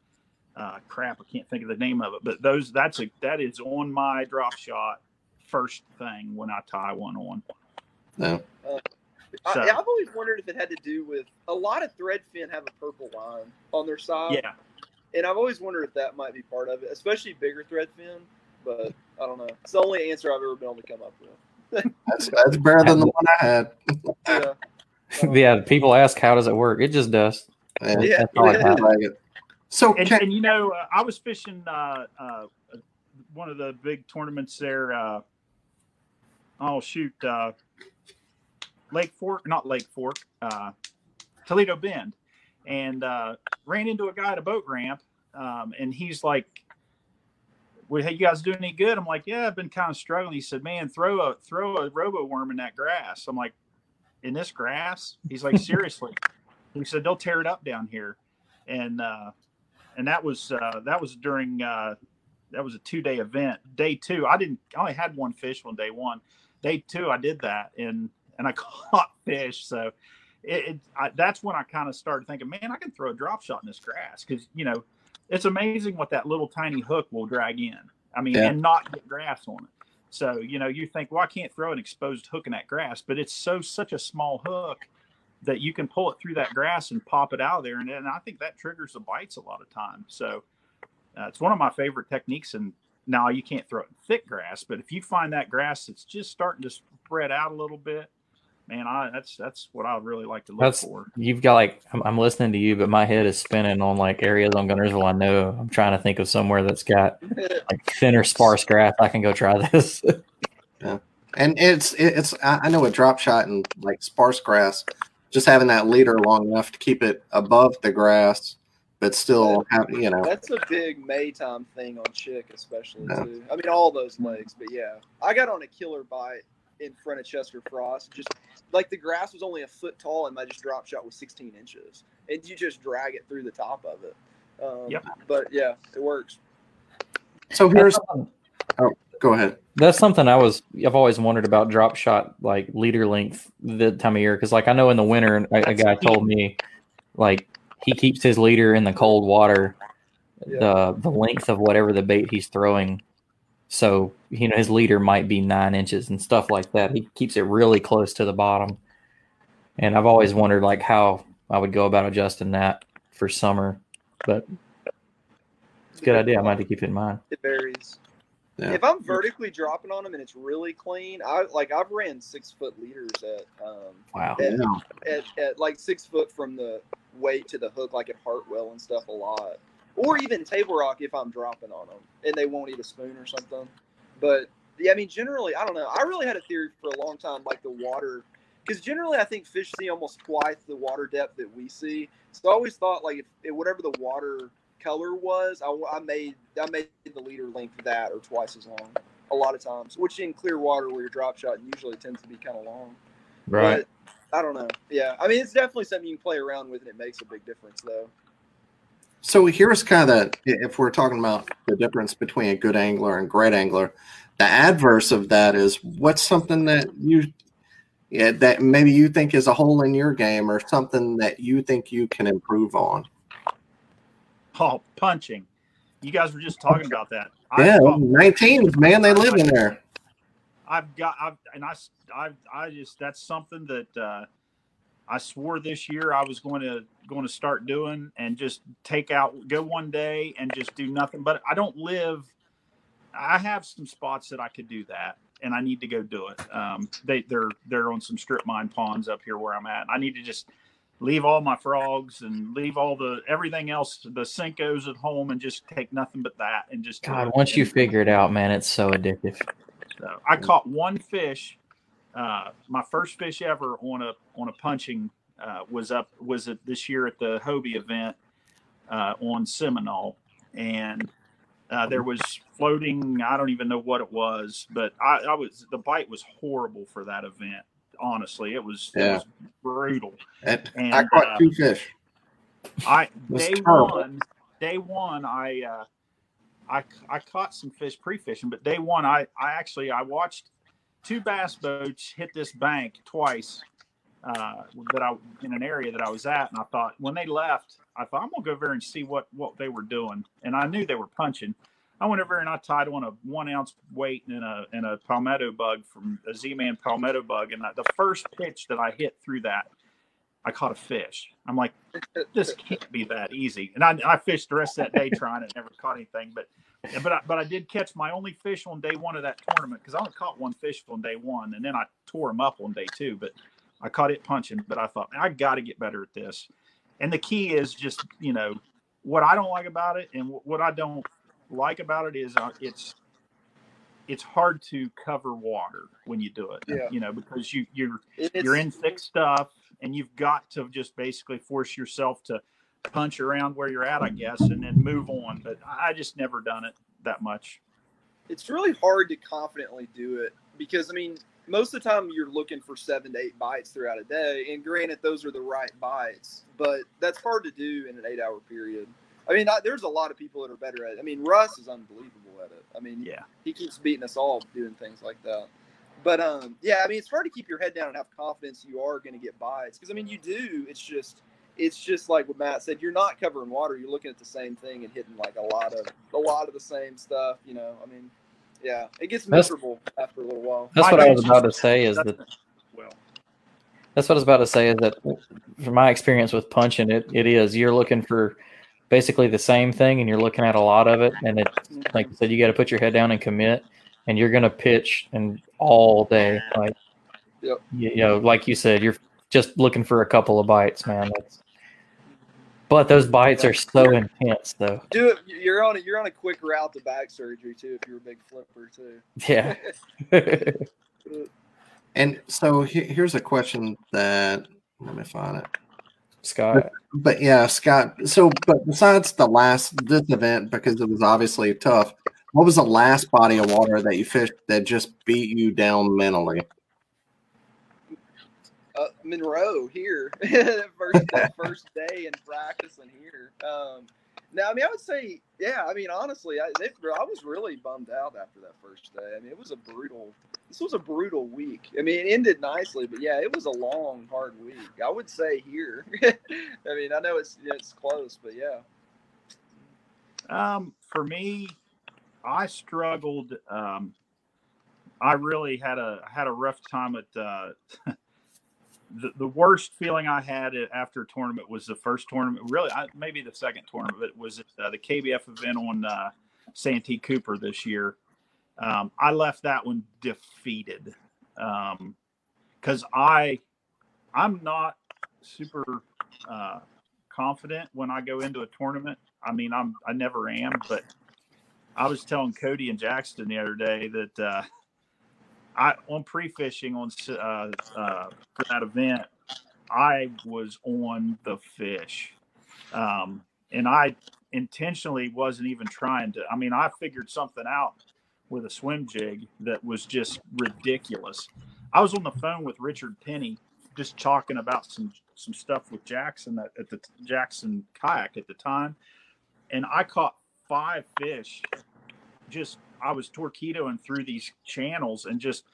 Uh, crap, I can't think of the name of it, but those that's a that is on my drop shot first thing when I tie one on. no. I, So- I've always wondered if it had to do with a lot of thread fin have a purple line on their side. Yeah, And I've always wondered if that might be part of it, especially bigger threadfin. But I don't know. It's the only answer I've ever been able to come up with. That's that's better than the one I had. Yeah. yeah, people ask how does it work? It just does. And Yeah. That's all I I like it. So and, can, and you know, uh, I was fishing uh, uh, one of the big tournaments there. Uh, oh shoot, uh, Lake Fork, not Lake Fork, uh, Toledo Bend, and uh, ran into a guy at a boat ramp, um, and he's like, "Well, hey, you guys doing any good?" I'm like, "Yeah, I've been kind of struggling." He said, "Man, throw a throw a robo worm in that grass." I'm like, "In this grass?" He's like, "Seriously?" he said, "They'll tear it up down here," and uh, and that was uh, that was during uh, that was a two day event. Day two, I didn't. I only had one fish on day one. Day two, I did that and and I caught fish. So it, it I, that's when I kind of started thinking, man, I can throw a drop shot in this grass because you know it's amazing what that little tiny hook will drag in. I mean, Yeah. and not get grass on it. So you know, you think, well, I can't throw an exposed hook in that grass, but it's so such a small hook that you can pull it through that grass and pop it out of there, and, and I think that triggers the bites a lot of times. So uh, it's one of my favorite techniques. And now you can't throw it in thick grass, but if you find that grass that's just starting to spread out a little bit, man, I that's that's what I would really like to look That's for. you've got like I'm, I'm listening to you, but my head is spinning on like areas on Guntersville. I know I'm trying to think of somewhere that's got like thinner, sparse grass. I can go try this. yeah. and it's it's I I know a drop shot and like sparse grass, just having that leader long enough to keep it above the grass but still have you know. That's a big Maytime thing on chick, especially Yeah. too. I mean, all those legs, but yeah, I got on a killer bite in front of Chester Frost. Just like the grass was only a foot tall, and my just drop shot was 16 inches, and you just drag it through the top of it. Um, Yep. But yeah, it works. So here's That's something, go ahead. that's something I was I've always wondered about drop shot like leader length the time of year because like I know in the winter a, a guy told me like he keeps his leader in the cold water the the length of whatever the bait he's throwing so you know his leader might be nine inches and stuff like that he keeps it really close to the bottom and I've always wondered like how I would go about adjusting that for summer but it's a good idea I might have to keep it in mind It varies. Yeah. If I'm vertically dropping on them and it's really clean, I like I've ran six foot leaders at um wow at, Yeah. at, at like six foot from the weight to the hook, like at Hartwell and stuff, a lot. Or even Table Rock if I'm dropping on them and they won't eat a spoon or something. But yeah, I mean, generally, I don't know. I really had a theory for a long time, like the water, because generally I think fish see almost twice the water depth that we see. So I always thought like if, if whatever the water color was, I, I made I made the leader length that or twice as long. A lot of times, which in clear water where your drop shot usually tends to be kind of long. right But I don't know. Yeah, I mean, it's definitely something you can play around with, and it makes a big difference, though. So here's kind of if we're talking about the difference between a good angler and great angler, the adverse of that is what's something that you yeah, that maybe you think is a hole in your game or something that you think you can improve on. Oh, punching. You guys were just talking about that. I Yeah, 19s, man, they live in there. I've got, I've, and I, I, I just, that's something that uh, I swore this year I was going to, going to start doing and just take out, go one day and just do nothing. But I don't live, I have some spots that I could do that and I need to go do it. Um, they, they're, they're on some strip mine ponds up here where I'm at. I need to just leave all my frogs and leave all the, everything else, the Senkos at home and just take nothing but that and just, God it. once you figure it out man it's so addictive So I caught one fish. Uh, my first fish ever on a on a punching uh, was up was at this year at the Hobie event uh, on Seminole, and uh, there was floating. I don't even know what it was, but I, I was the bite was horrible for that event. Honestly, it was, it was brutal. And And I caught uh, two fish. I day terrible. one, day one, I uh, I I caught some fish pre-fishing, but day one, I I actually I watched two bass boats hit this bank twice uh, that I in an area that I was at, and I thought when they left, I thought I'm gonna go over there and see what what they were doing, and I knew they were punching. I went over and I tied on a one ounce weight and a and a palmetto bug from a Z-Man palmetto bug, and I, the first pitch that I hit through that, I caught a fish. I'm like, this can't be that easy. And I, I fished the rest of that day trying it, never caught anything. But but I, but I did catch my only fish on day one of that tournament because I only caught one fish on day one, and then I tore him up on day two. But I caught it punching. But I thought I got to get better at this. And the key is just you know what I don't like about it, and wh- what I don't like about it is uh, it's it's hard to cover water when you do it. Yeah. You know because you you're It's, you're in thick stuff and you've got to just basically force yourself to punch around where you're at i guess and then move on but i just never done it that much it's really hard to confidently do it because I mean, most of the time you're looking for seven to eight bites throughout a day, and granted, those are the right bites, but that's hard to do in an eight-hour period. I mean, I, there's a lot of people that are better at it. I mean, Russ is unbelievable at it. I mean, yeah he keeps beating us all doing things like that. But um, yeah, I mean, it's hard to keep your head down and have confidence you are going to get bites because I mean, you do. It's just, it's just like what Matt said. You're not covering water. You're looking at the same thing and hitting like a lot of a lot of the same stuff. You know, I mean, yeah, it gets That's- miserable after a little while. That's what I was about to say. Is that that's- well that's what I was about to say. Is that from my experience with punching, it it is you're looking for basically the same thing, and you're looking at a lot of it. And it, mm-hmm. like you said, you got to put your head down and commit, and you're gonna pitch and all day. Like, Yep. you, you know, like you said, you're just looking for a couple of bites, man. That's, but those bites are so intense, though. Do it. You're on a you're on a quick route to back surgery too if you're a big flipper too. Yeah. And so he- here's a question that let me find it. Scott. But yeah, Scott. So, but besides the last this event, because it was obviously tough, what was the last body of water that you fished that just beat you down mentally? Uh, Monroe here, first first day in practicing here. Um, now, I mean, I would say, yeah. I mean, honestly, I, they, I was really bummed out after that first day. I mean, it was a brutal. This was a brutal week. I mean, it ended nicely, but yeah, it was a long, hard week. I would say here. I mean, I know it's it's close, but yeah. Um, for me, I struggled. Um, I really had a had a rough time at uh, the, the worst feeling I had after a tournament was the first tournament. Really, I, maybe the second tournament was uh, the KBF event on uh, Santee Cooper this year. Um, I left that one defeated because um, I I'm not super uh, confident when I go into a tournament. I mean, I'm I never am, but I was telling Cody and Jackson the other day that uh, I on pre-fishing on uh, uh, for that event, I was on the fish, um, and I intentionally wasn't even trying to. I mean, I figured something out with a swim jig that was just ridiculous. I was on the phone with Richard Penny, just talking about some some stuff with Jackson at, at the Jackson kayak at the time, and I caught five fish just I was torpedoing through these channels and just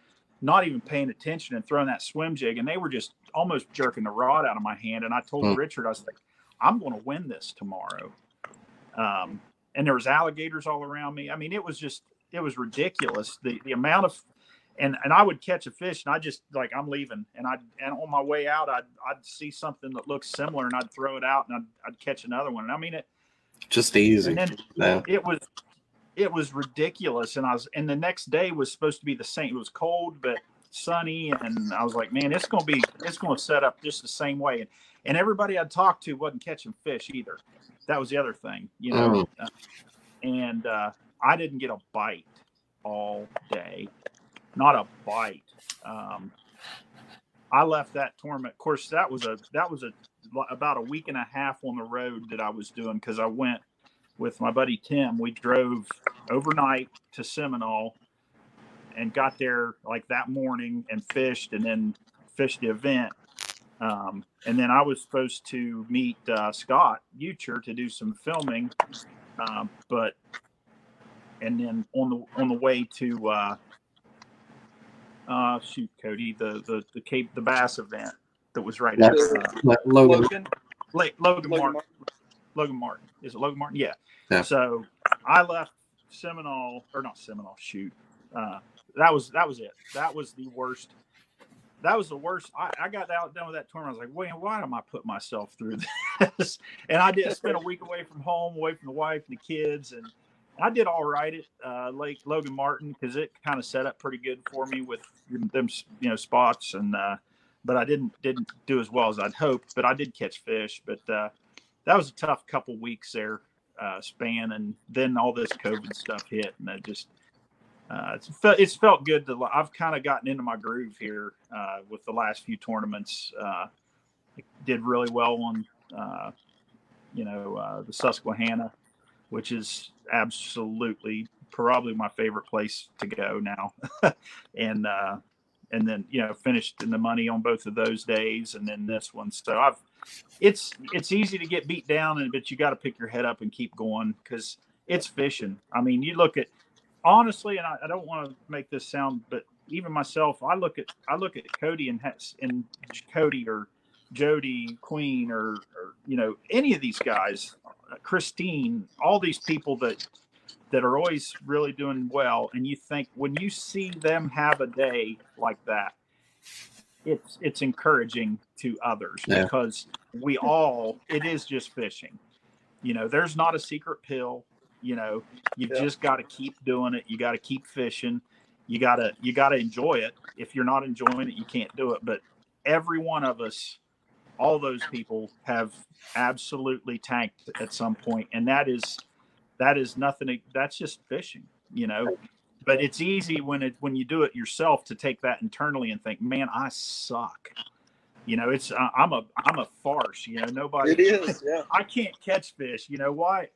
not even paying attention and throwing that swim jig, and they were just almost jerking the rod out of my hand. And I told hmm. Richard, I was like, "I'm going to win this tomorrow." Um, and there was alligators all around me. I mean, it was just it was ridiculous the the amount of and and I would catch a fish and I just like I'm leaving and I and on my way out I'd I'd see something that looks similar and I'd throw it out and I'd, I'd catch another one. And I mean it just easy. yeah. It was it was ridiculous. And I was, and the next day was supposed to be the same. It was cold, but sunny. And I was like, man, it's going to be, it's going to set up just the same way. And, and everybody I'd talked to wasn't catching fish either. That was the other thing, you know. Oh. Uh, and uh, I didn't get a bite all day, not a bite. Um, I left that tournament. Of course, that was a that was a about a week and a half on the road that I was doing because I went with my buddy Tim. We drove overnight to Seminole and got there like that morning and fished and then fished the event. Um, and then I was supposed to meet uh, Scott Ucher to do some filming, um, but and then on the on the way to uh, uh, shoot Cody the the the Cape the Bass event that was right after uh, Logan. Logan, Logan, Logan Martin. Logan Martin. Is it Logan Martin? Yeah. yeah. So I left Seminole or not Seminole. Shoot, uh, that was that was it. That was the worst. That was the worst. I, I got out done with that tournament. I was like, wait, why am I put myself through this? and I did spend a week away from home, away from the wife and the kids, and I did all right at uh, Lake Logan Martin because it kind of set up pretty good for me with them, you know, spots and. Uh, but I didn't didn't do as well as I'd hoped. But I did catch fish. But uh, that was a tough couple weeks there uh, span, and then all this COVID stuff hit, and it just uh, it's felt it's felt good to. I've kind of gotten into my groove here uh, with the last few tournaments. Uh, did really well on, uh, you know, uh, the Susquehanna, which is absolutely probably my favorite place to go now, and uh, and then you know finished in the money on both of those days, and then this one. So I've it's it's easy to get beat down, and but you got to pick your head up and keep going because it's fishing. I mean, you look at honestly, and I, I don't want to make this sound, but even myself, I look at I look at Cody and and Cody or Jody Queen or, or you know any of these guys, Christine, all these people that that are always really doing well, and you think when you see them have a day like that, it's it's encouraging to others yeah. because we all it is just fishing. You know, there's not a secret pill. You know, you yeah. just got to keep doing it. You got to keep fishing. You gotta you gotta enjoy it. If you're not enjoying it, you can't do it. But every one of us, all those people have absolutely tanked at some point, and that is that is nothing. That's just fishing. You know, but it's easy when it when you do it yourself to take that internally and think, man, I suck. You know, it's uh, I'm a I'm a farce. You know, nobody. It is, yeah. I can't catch fish. You know why?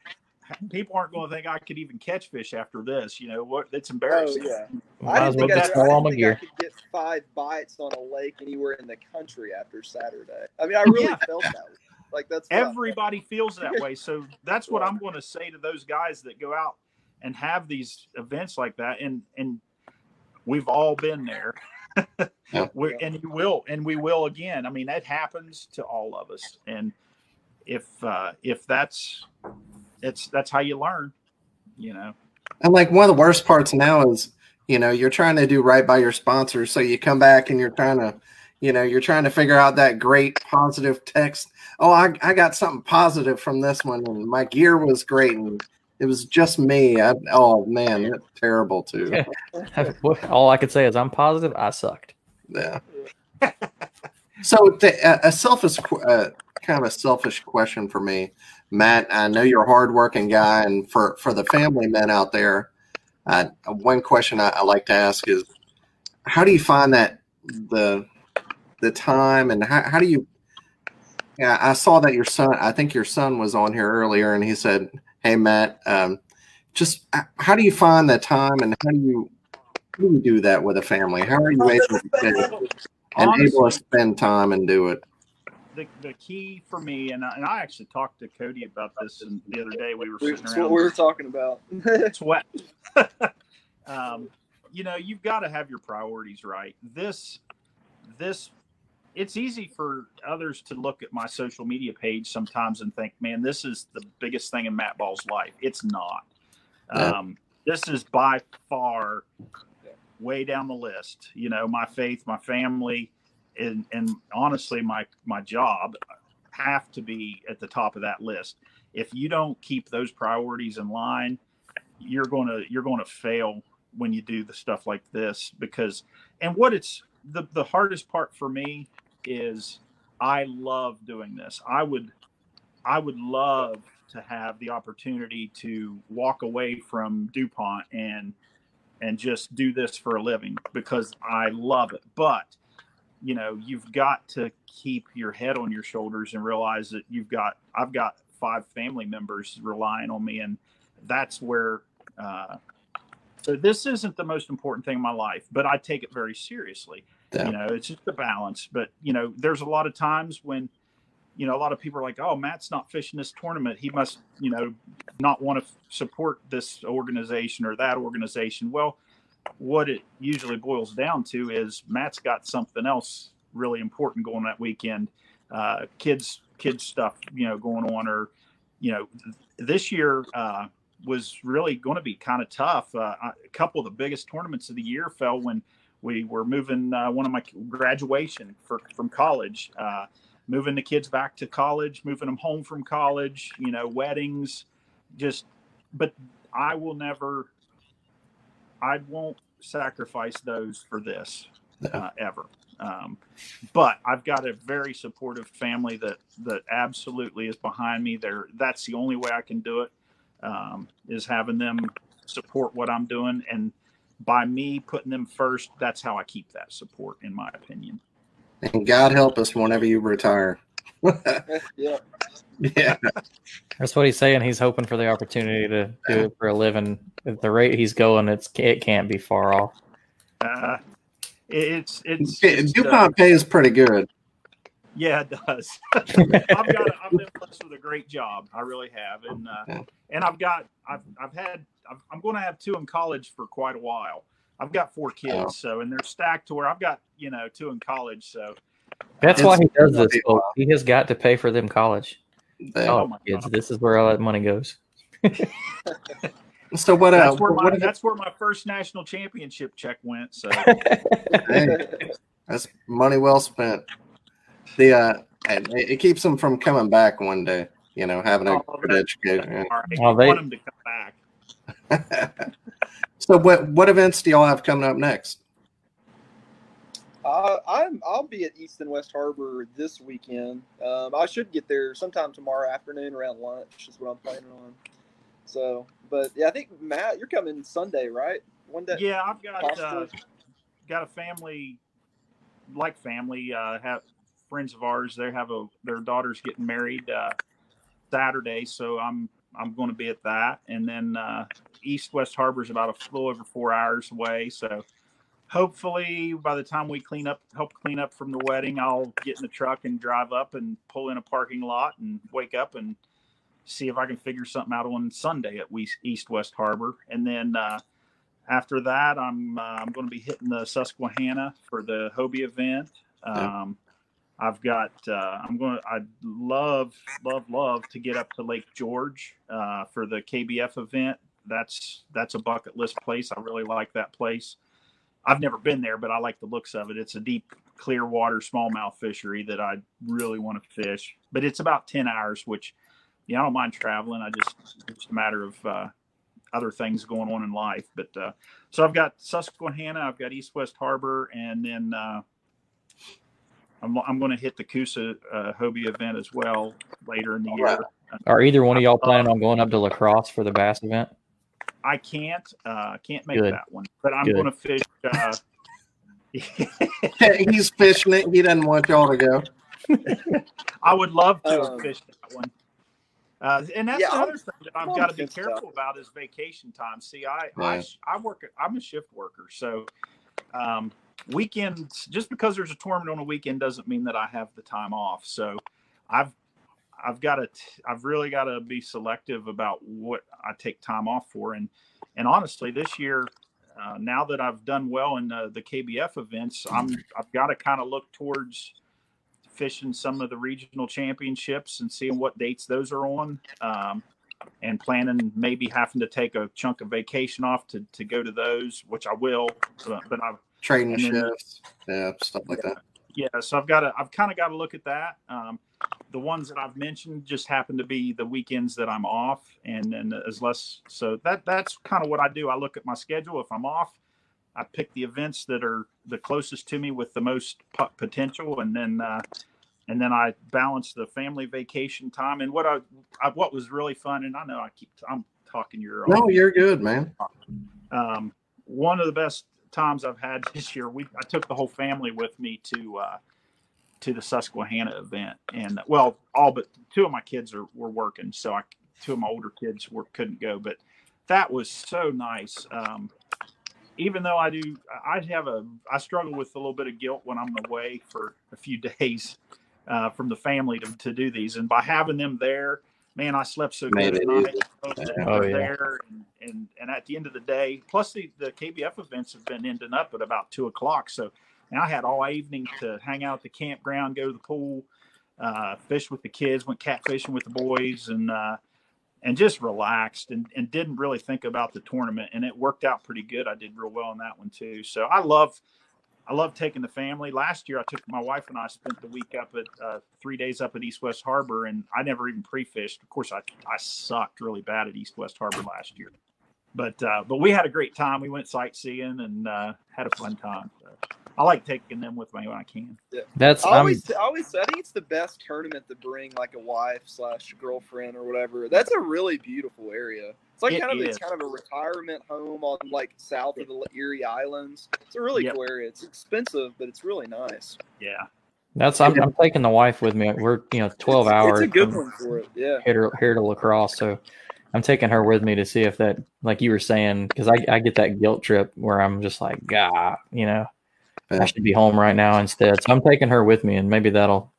People aren't going to think I could even catch fish after this. You know what? It's Oh embarrassing. yeah. Might I as didn't well think, I, just I, didn't think I could get five bites on a lake anywhere in the country after Saturday. I mean, I really Yeah. felt that. way. Like that's what I felt. Everybody feels that way. So that's what I'm going to say to those guys that go out and have these events like that. And and we've all been there. Yeah. We're, and you will, and we will again. I mean, that happens to all of us. And if uh, if that's it's that's how you learn. You know. And like one of the worst parts now is, you know, you're trying to do right by your sponsors. So you come back and you're trying to, you know, you're trying to figure out that great positive text. Oh, I, I got something positive from this one, and my gear was great, and it was just me. I, oh man, that's terrible too. All I could say is I'm positive I sucked. Yeah. so the, a selfish, uh, kind of a selfish question for me, Matt. I know you're a hardworking guy, and for for the family men out there, uh, one question I, I like to ask is, how do you find that the the time, and how, how do you? Yeah, I saw that your son. I think your son was on here earlier, and he said, "Hey, Matt, um, just how do you find the time, and how do you how do you do that with a family? How are you able to and able to spend time and do it?" the, the key for me, and I, and I actually talked to Cody about this and the other day. We were sitting That's around. what we were talking about. it's wet. um, you know, you've got to have your priorities right. This, this, it's easy for others to look at my social media page sometimes and think, "Man, this is the biggest thing in Matt Ball's life." It's not. Um, this is by far way down the list. You know, my faith, my family, and and honestly, my my job have to be at the top of that list. If you don't keep those priorities in line, you're going to you're going to fail when you do the stuff like this because and what it's the the hardest part for me is I love doing this. I would I would love to have the opportunity to walk away from DuPont and and just do this for a living because I love it. But you know, you've got to keep your head on your shoulders and realize that you've got I've got five family members relying on me and that's where uh, so this isn't the most important thing in my life, but I take it very seriously. Yeah. You know, it's just a balance. But you know, there's a lot of times when, you know, a lot of people are like, "Oh, Matt's not fishing this tournament. He must, you know, not want to f- support this organization or that organization." Well, what it usually boils down to is Matt's got something else really important going that weekend. Uh, kids, kids stuff, you know, going on, or you know, th- this year. Uh, was really going to be kind of tough. Uh, a couple of the biggest tournaments of the year fell when we were moving uh, one of my graduation for, from college, uh, moving the kids back to college, moving them home from college, you know, weddings, just, but I will never, I won't sacrifice those for this uh, ever. Um, but I've got a very supportive family that, that absolutely is behind me there. That's the only way I can do it um, is having them support what I'm doing. And by me putting them first, that's how I keep that support, in my opinion. And God help us whenever you retire. yeah. Yeah. That's what he's saying. He's hoping for the opportunity to do it for a living. At the rate he's going, it's it can't be far off. Uh, it- it's, it's, Du- it's, uh, DuPont pay is pretty good. Yeah, it does. I've got. A, I've been blessed with a great job. I really have, and uh, and I've got. I've I've had. I've, I'm going to have two in college for quite a while. I've got four kids, Oh. so and they're stacked to where I've got you know two in college. So That's It's- why he does this. folks. He has got to pay for them college. Yeah. Oh, my kids, God. this is where all that money goes. So what? Uh, that's where my that's where my first national championship check went. So hey, that's money well spent. The uh, it, it keeps them from coming back one day. You know, having a Oh, good that- education. all right, Well, they- want them to come back. so what? What events do y'all have coming up next? Uh, I'm I'll be at East and West Harbor this weekend. Um, I should get there sometime tomorrow afternoon around lunch. Is what I'm planning on. So, but yeah, I think Matt, you're coming Sunday, right? One day. Yeah, I've got uh, got a family, like family, uh, have friends of ours. They have a their daughter's getting married uh, Saturday, so I'm I'm going to be at that. And then uh, East West Harbor is about a little over four hours away, so hopefully by the time we clean up help clean up from the wedding i'll get in the truck and drive up and pull in a parking lot and wake up and see if i can figure something out on sunday at east west harbor and then uh, after that i'm uh, i'm going to be hitting the susquehanna for the hobie event um, i've got uh, i'm going i'd love love love to get up to lake george uh, for the kbf event that's that's a bucket list place i really like that place I've never been there, but I like the looks of it. It's a deep, clear water smallmouth fishery that I really want to fish. But it's about ten hours, which, yeah, I don't mind traveling. I just it's a matter of uh, other things going on in life. But uh, so I've got Susquehanna, I've got East West Harbor, and then uh, I'm I'm going to hit the Coosa uh, Hobie event as well later in the year. Are either one of y'all planning on going up to La Crosse for the bass event? I can't uh can't make Good. that one, but I'm going to fish. Uh, He's fishing it. He doesn't want y'all to go. I would love to um, fish that one. Uh, and that's yeah, another thing that I've got to be careful stuff. about is vacation time. See, I, I, I work. I'm a shift worker, so um, weekends. Just because there's a tournament on a weekend doesn't mean that I have the time off. So I've I've got to, I've really got to be selective about what I take time off for. And, and honestly, this year, uh, now that I've done well in the KBF events, I'm, I've got to kind of look towards fishing some of the regional championships and seeing what dates those are on. Um, and planning maybe having to take a chunk of vacation off to, to go to those, which I will, but, but I've training shifts, yeah, stuff like that yeah, so I've got to, I've kind of got to look at that. Um, the ones that I've mentioned just happen to be the weekends that I'm off, and then as less. So that that's kind of what I do. I look at my schedule. If I'm off, I pick the events that are the closest to me with the most potential, and then uh, and then I balance the family vacation time. And what I, I what was really fun, and I know I keep I'm talking your no, you're good, man. Um, one of the best times I've had this year, we I took the whole family with me to uh, to the Susquehanna event, and well, all but two of my kids are were working, so I two of my older kids were couldn't go, but that was so nice. Um, even though I do, I have a I struggle with a little bit of guilt when I'm away for a few days uh, from the family to, to do these, and by having them there man, I slept so good at night. Oh, yeah. there, and, and, and at the end of the day, plus the, the KBF events have been ending up at about two o'clock. So now I had all evening to hang out at the campground, go to the pool, uh, fish with the kids, went catfishing with the boys, and uh, and just relaxed and, and didn't really think about the tournament. And it worked out pretty good. I did real well in that one too. So I love I love taking the family. Last year, I took my wife and I spent the week up at uh, three days up at East West Harbor, and I never even pre-fished. Of course, I I sucked really bad at East West Harbor last year, but uh, but we had a great time. We went sightseeing and uh, had a fun time. So I like taking them with me when I can. Yeah. That's I always I always I think it's the best tournament to bring like a wife slash girlfriend or whatever. That's a really beautiful area. It's like it kind of is. it's kind of a retirement home on like south of the Erie Islands. It's a really yep. cool area. It's expensive, but it's really nice. Yeah. That's I'm, I'm taking the wife with me. We're you know 12 it's, hours. It's a good one for it. Yeah. Here to, here to La Crosse, so I'm taking her with me to see if that, like you were saying, because I, I get that guilt trip where I'm just like, God, you know, I should be home right now instead. So I'm taking her with me, and maybe that'll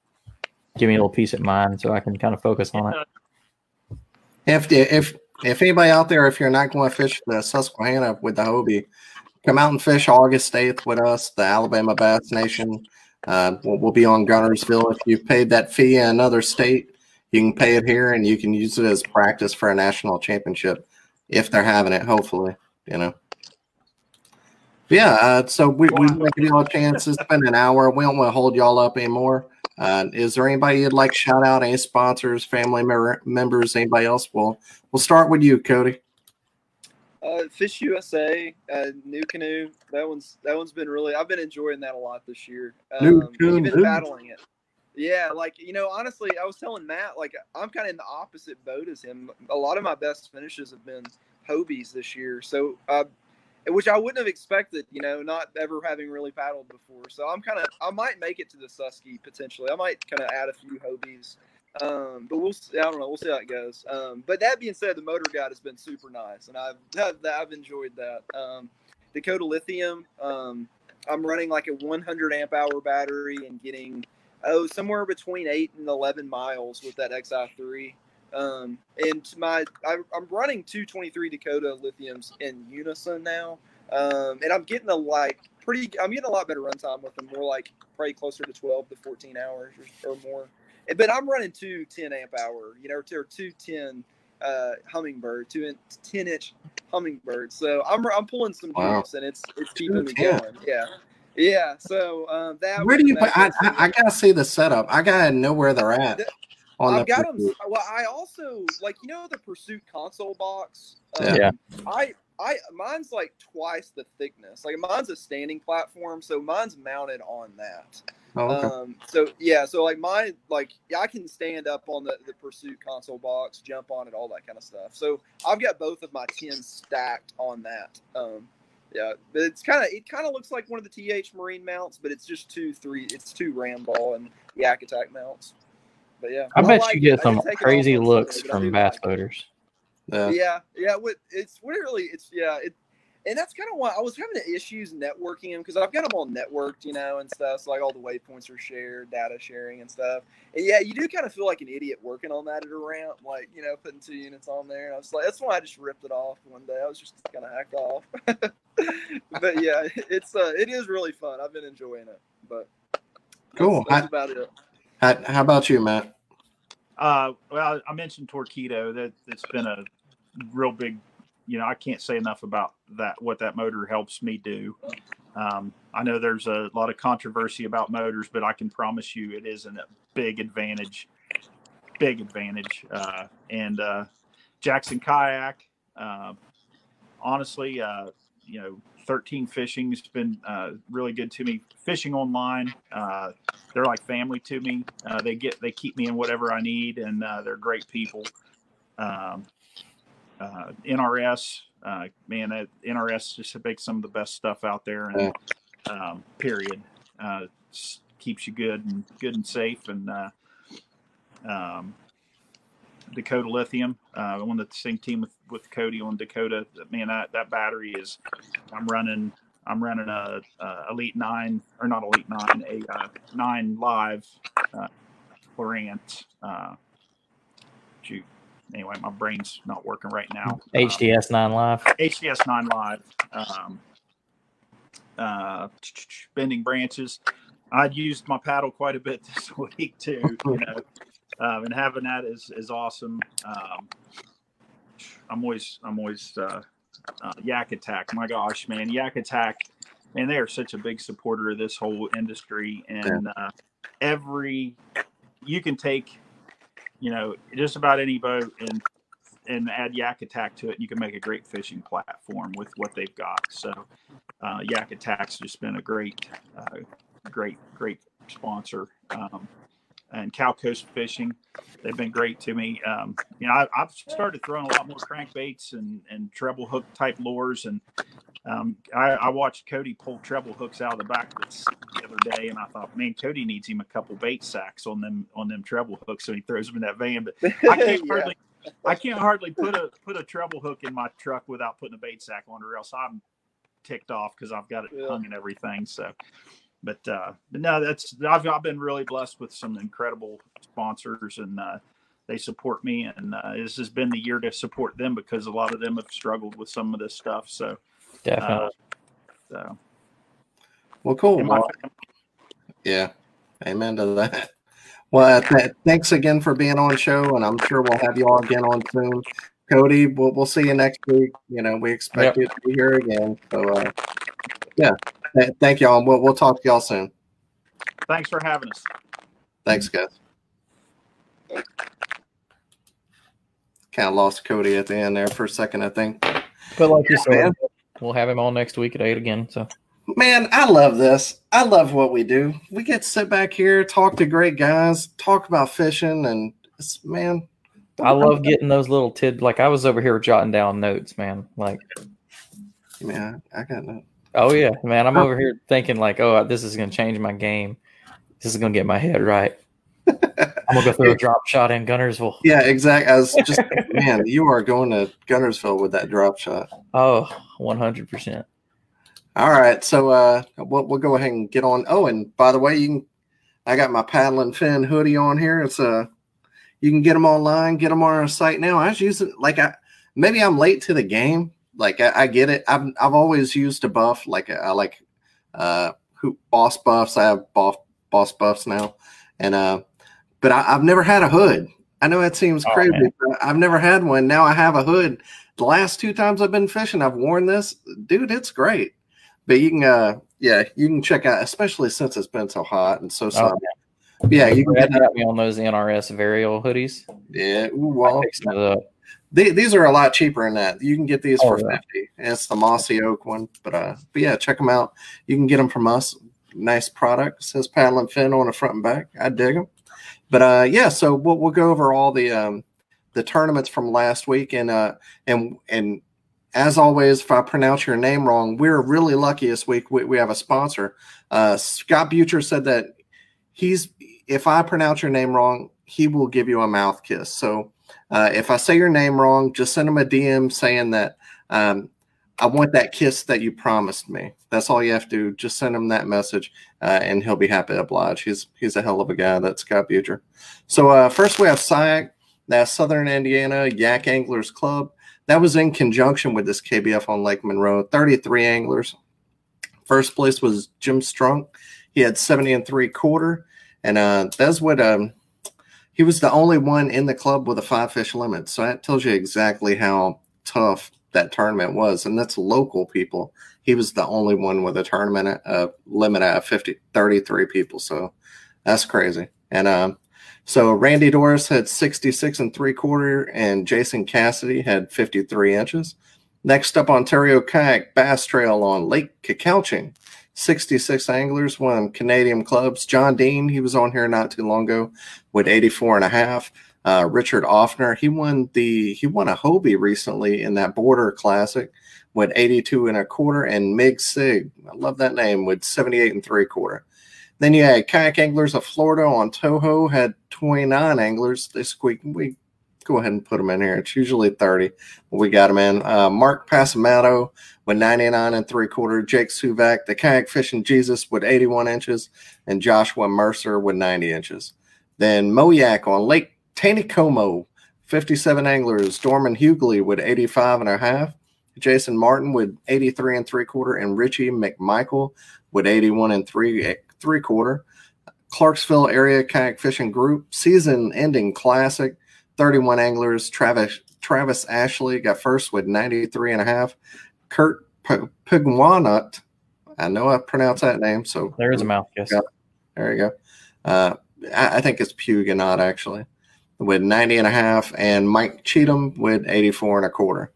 give me a little peace of mind, so I can kind of focus on it. If if if anybody out there, if you're not going to fish the Susquehanna with the Hobie, come out and fish August 8th with us, the Alabama Bass Nation. Uh, we'll, we'll, be on Guntersville. If you've paid that fee in another state, you can pay it here and you can use it as practice for a national championship if they're having it, hopefully, you know. Yeah, uh, so we, we want to give y'all a chance. It's been an hour. We don't want to hold y'all up anymore. Uh, is there anybody you'd like shout out? Any sponsors, family member, members, anybody else? We'll we'll start with you, Cody. Uh, Fish USA, uh, Canoe. That one's that one's been really. I've been enjoying that a lot this year. Um, been battling it. Yeah, like you know, honestly, I was telling Matt, like I'm kind of in the opposite boat as him. A lot of my best finishes have been Hobies this year, so uh, which I wouldn't have expected. You know, not ever having really paddled before. So I'm kind of I might make it to the Susky potentially. I might kind of add a few Hobies. Um, but we'll I don't know. We'll see how it goes. Um, but that being said, the motor guide has been super nice, and I've I've, I've enjoyed that. Um, Dakota Lithium. Um, I'm running like a 100 amp hour battery and getting oh somewhere between eight and 11 miles with that XI3. Um, and my I, I'm running 223 Dakota lithiums in unison now, um, and I'm getting a like pretty. I'm getting a lot better runtime with them. More like probably closer to 12 to 14 hours or, or more. But I'm running two 10 amp hour, you know, or two 10 uh, Humminbird, two in, 10 inch Humminbird. So I'm I'm pulling some Wow. juice, and it's it's keeping me going. Yeah, yeah. So um, that Where do you? nice. I, I, I gotta see the setup. I gotta know where they're at. Th- On I've the got them. Well, I also like you know the Pursuit console box. Um, Yeah. I I mine's like twice the thickness. Like mine's a standing platform, so mine's mounted on that. Oh, okay. Um, so yeah, so like mine, like yeah, I can stand up on the, the Pursuit console box, jump on it, all that kind of stuff. So I've got both of my tins stacked on that. Um, yeah, but it's kind of it kind of looks like one of the TH Marine mounts, but it's just two three, it's two Ram Ball and Yak Attack mounts. But yeah, I I bet like you get I some take it off crazy looks Sunday, but I from do bass like boaters. yeah. Yeah, yeah. What it's really it's yeah it, and that's kind of why I was having issues networking them because I've got them all networked, you know, and stuff. So like all the waypoints are shared, data sharing and stuff. And yeah, you do kind of feel like an idiot working on that at a ramp, like you know, putting two units on there. And I was like, that's why I just ripped it off one day. I was just kind of hacked off. but yeah, it's uh, it is really fun. I've been enjoying it. But that's- Cool. That's, I- about it. How, about you, Matt? Uh, well, I mentioned Torqeedo. That it's been a real big. You know, I can't say enough about that. What that motor helps me do. Um, I know there's a lot of controversy about motors, but I can promise you it is a big advantage. Big advantage. Uh, and uh, Jackson Kayak. Uh, honestly, uh, you know, 13 fishing has been uh, really good to me. Fishing online, uh, they're like family to me. Uh, they get they keep me in whatever I need, and uh, they're great people. Um, uh, NRS, uh, man, that NRS just makes some of the best stuff out there, and um, period, uh, keeps you good and good and safe, and uh, um, Dakota Lithium. Uh, I'm on the same team with, with Cody on Dakota. Man, that, that battery is. I'm running. I'm running a, a Elite Nine or not Elite Nine, a uh, Nine Live uh, Lowrance. Uh, shoot. Anyway, my brain's not working right now. Uh, HDS nine live. HDS Nine Live, um, uh, bending branches. I'd used my paddle quite a bit this week too, you know, um, and having that is is awesome. Um, I'm always I'm always uh, uh, Yak Attack. My gosh, man, Yak Attack, man, they are such a big supporter of this whole industry, and uh, every you can take, you know, just about any boat and and add Yak Attack to it, you can make a great fishing platform with what they've got. So, uh, Yak Attack's just been a great, uh, great, great sponsor. Um, and Cal Coast Fishing, they've been great to me. Um, you know, I, I've started throwing a lot more crankbaits and, and treble hook type lures. And um, I, I watched Cody pull treble hooks out of the back of this the other day, and I thought, man, Cody needs him a couple bait sacks on them on them treble hooks, so he throws them in that van. But I can't Yeah. hardly I can't hardly put a put a treble hook in my truck without putting a bait sack on, or else I'm ticked off because I've got it Yeah. hung and everything. So, but uh, but no, that's I've I've been really blessed with some incredible sponsors, and uh, they support me, and uh, this has been the year to support them because a lot of them have struggled with some of this stuff. So, Definitely. uh, so Well, cool. Well, yeah. Amen to that. Well, uh, th- thanks again for being on show, and I'm sure we'll have you all again on soon. Cody, we'll, we'll see you next week. You know, we expect Yep. you to be here again. So, uh, yeah, Th- thank y'all. and We'll, we'll talk to y'all soon. thanks for having us. Thanks, guys. Kind of lost Cody at the end there for a second, I think. But like you Yeah, said, we'll have him on next week at eight again. So Man, I love this. I love what we do. We get to sit back here, talk to great guys, talk about fishing, and it's, man, I love getting those little tid. Like I was over here jotting down notes, man. Like Yeah, I got that. Oh yeah, man. I'm over here thinking like, oh, this is gonna change my game. This is gonna get my head right. I'm gonna go throw a drop shot in Guntersville. Yeah, exactly. I was just man, you are going to Guntersville with that drop shot. Oh, 100 percent. All right, so uh, we'll, we'll go ahead and get on. Oh, and by the way, you can. I got my paddling fin hoodie on here. It's uh you can get them online, get them on our site now. I was using like I maybe I'm late to the game. Like I, I get it. I've I've always used a buff. Like I like uh who boss buffs. I have boss boss buffs now, and uh, but I, have never had a hood. I know that seems Oh, crazy, man. but I've never had one. Now I have a hood. The last two times I've been fishing, I've worn this. Dude, it's great. But you can uh yeah, you can check out, especially since it's been so hot and so Oh, sunny. yeah, you can Brad get me on those NRS Varial hoodies. yeah. Ooh, I well, picked some of the they, these are a lot cheaper than that. You can get these Oh, for yeah. fifty. And it's the mossy oak one, but uh, but yeah, check them out. You can get them from us. Nice product. It says paddle and fin on the front and back. I dig them. But uh, yeah, so we'll, we'll go over all the um the tournaments from last week and uh and and as always, if I pronounce your name wrong, we're really lucky this week. We, we have a sponsor. Uh, Scott Butcher said that he's if I pronounce your name wrong, he will give you a mouth kiss. So uh, if I say your name wrong, just send him a DM saying that um, I want that kiss that you promised me. That's all you have to do. Just send him that message, uh, and he'll be happy to oblige. He's he's a hell of a guy. That's Scott Butcher. So uh, first we have SIAC, that's Southern Indiana Yak Anglers Club. That was in conjunction with this KBF on Lake Monroe. 33 anglers. First place was Jim Strunk. He had 70 and three quarter. And uh, that's what um, he was the only one in the club with a five fish limit. So that tells you exactly how tough that tournament was. And that's local people. He was the only one with a tournament uh, limit at 50, 33 people. So that's crazy. And um, so Randy Doris had 66 and three quarter, and Jason Cassidy had 53 inches. Next up, Ontario Kayak Bass Trail on Lake Couchiching. 66 anglers, won Canadian clubs. John Dean, he was on here not too long ago with 84 and a half. Uh, Richard Offner, he won the he won a Hobie recently in that Border Classic with 82 and a quarter, and Mig Sig, I love that name, with 78 and three quarter. Then you had Kayak Anglers of Florida on Toho had 29 anglers this week. We go ahead and put them in here. It's usually 30. but We got them in. Uh, Mark Passamato with 99 and three quarter. Jake Suvak, the kayak fishing Jesus with 81 inches, and Joshua Mercer with 90 inches. Then Moyak on Lake Taneycomo, 57 anglers. Dorman Hughley with 85 and a half. Jason Martin with 83 and three quarter, and Richie McMichael with 81 and three three quarter. Clarksville Area Kayak Fishing Group season ending classic. 31 anglers. Travis Travis Ashley got first with 93 and a half. Kurt P- I know I pronounced that name, so there is a mouth. Yeah. there you go. Uh, I, I think it's Puganot actually, with 90 and a half, and Mike Cheatham with 84 and a quarter.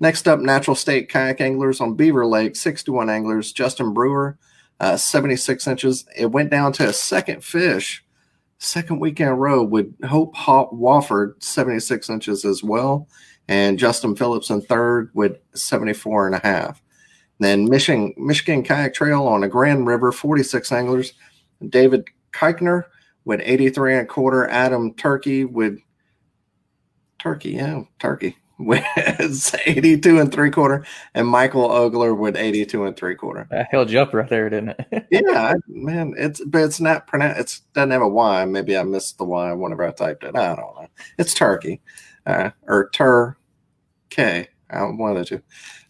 Next up, Natural State Kayak Anglers on Beaver Lake, 61 anglers. Justin Brewer, uh, 76 inches. It went down to a second fish, second week in a row with Hope Hop Wofford, 76 inches as well. And Justin Phillips in third with 74 and a half. Then Michigan, Michigan Kayak Trail on the Grand River, 46 anglers. David Keichner with 83 and a quarter. Adam Turkey with Turkey, yeah, Turkey with 82 and three quarter. And Michael Ogler with 82 and three quarter. That held you up right there, didn't it? Yeah, man, it's but it's not pronounced. It's doesn't have a Y. Maybe I missed the Y whenever I typed it. I don't know. It's Turkey, uh, or Tur K. Uh, one of the two.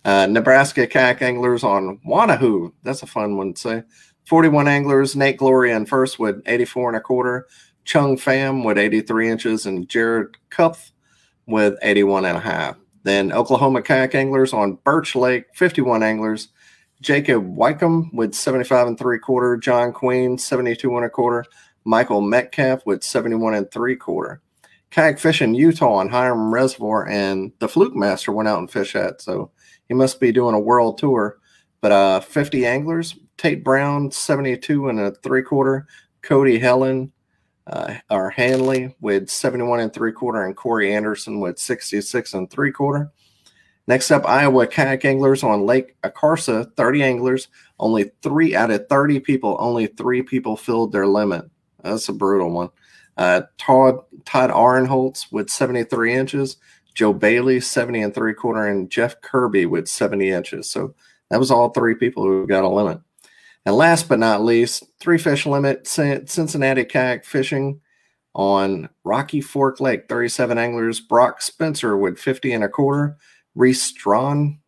Uh, Nebraska kayak anglers on Wanahoo. That's a fun one to say. 41 anglers. Nate Gloria in first with 84 and a quarter. Chung Pham with 83 inches, and Jared Kupf with 81 and a half. Then Oklahoma kayak anglers on Birch Lake, 51 anglers. Jacob Wycombe with 75 and three quarter, John Queen 72 and a quarter, Michael Metcalf with 71 and three quarter. Kayak fishing Utah on Hyrum Reservoir, and the Fluke Master went out and fished that, so he must be doing a world tour. But uh, 50 anglers, Tate Brown 72 and a three quarter, Cody Helen uh, Hanley with 71 and three quarter, and Corey Anderson with 66 and three quarter. Next up, Iowa kayak anglers on Lake Akarsa, 30 anglers. Only three out of 30 people, only three people filled their limit. That's a brutal one. Uh, Todd, Todd Arenholtz with 73 inches, Joe Bailey, 70 and three quarter, and Jeff Kirby with 70 inches. So that was all three people who got a limit. And last but not least, three fish limit Cincinnati kayak fishing on Rocky Fork Lake, 37 anglers. Brock Spencer with 50 and a quarter, Reese Strawn,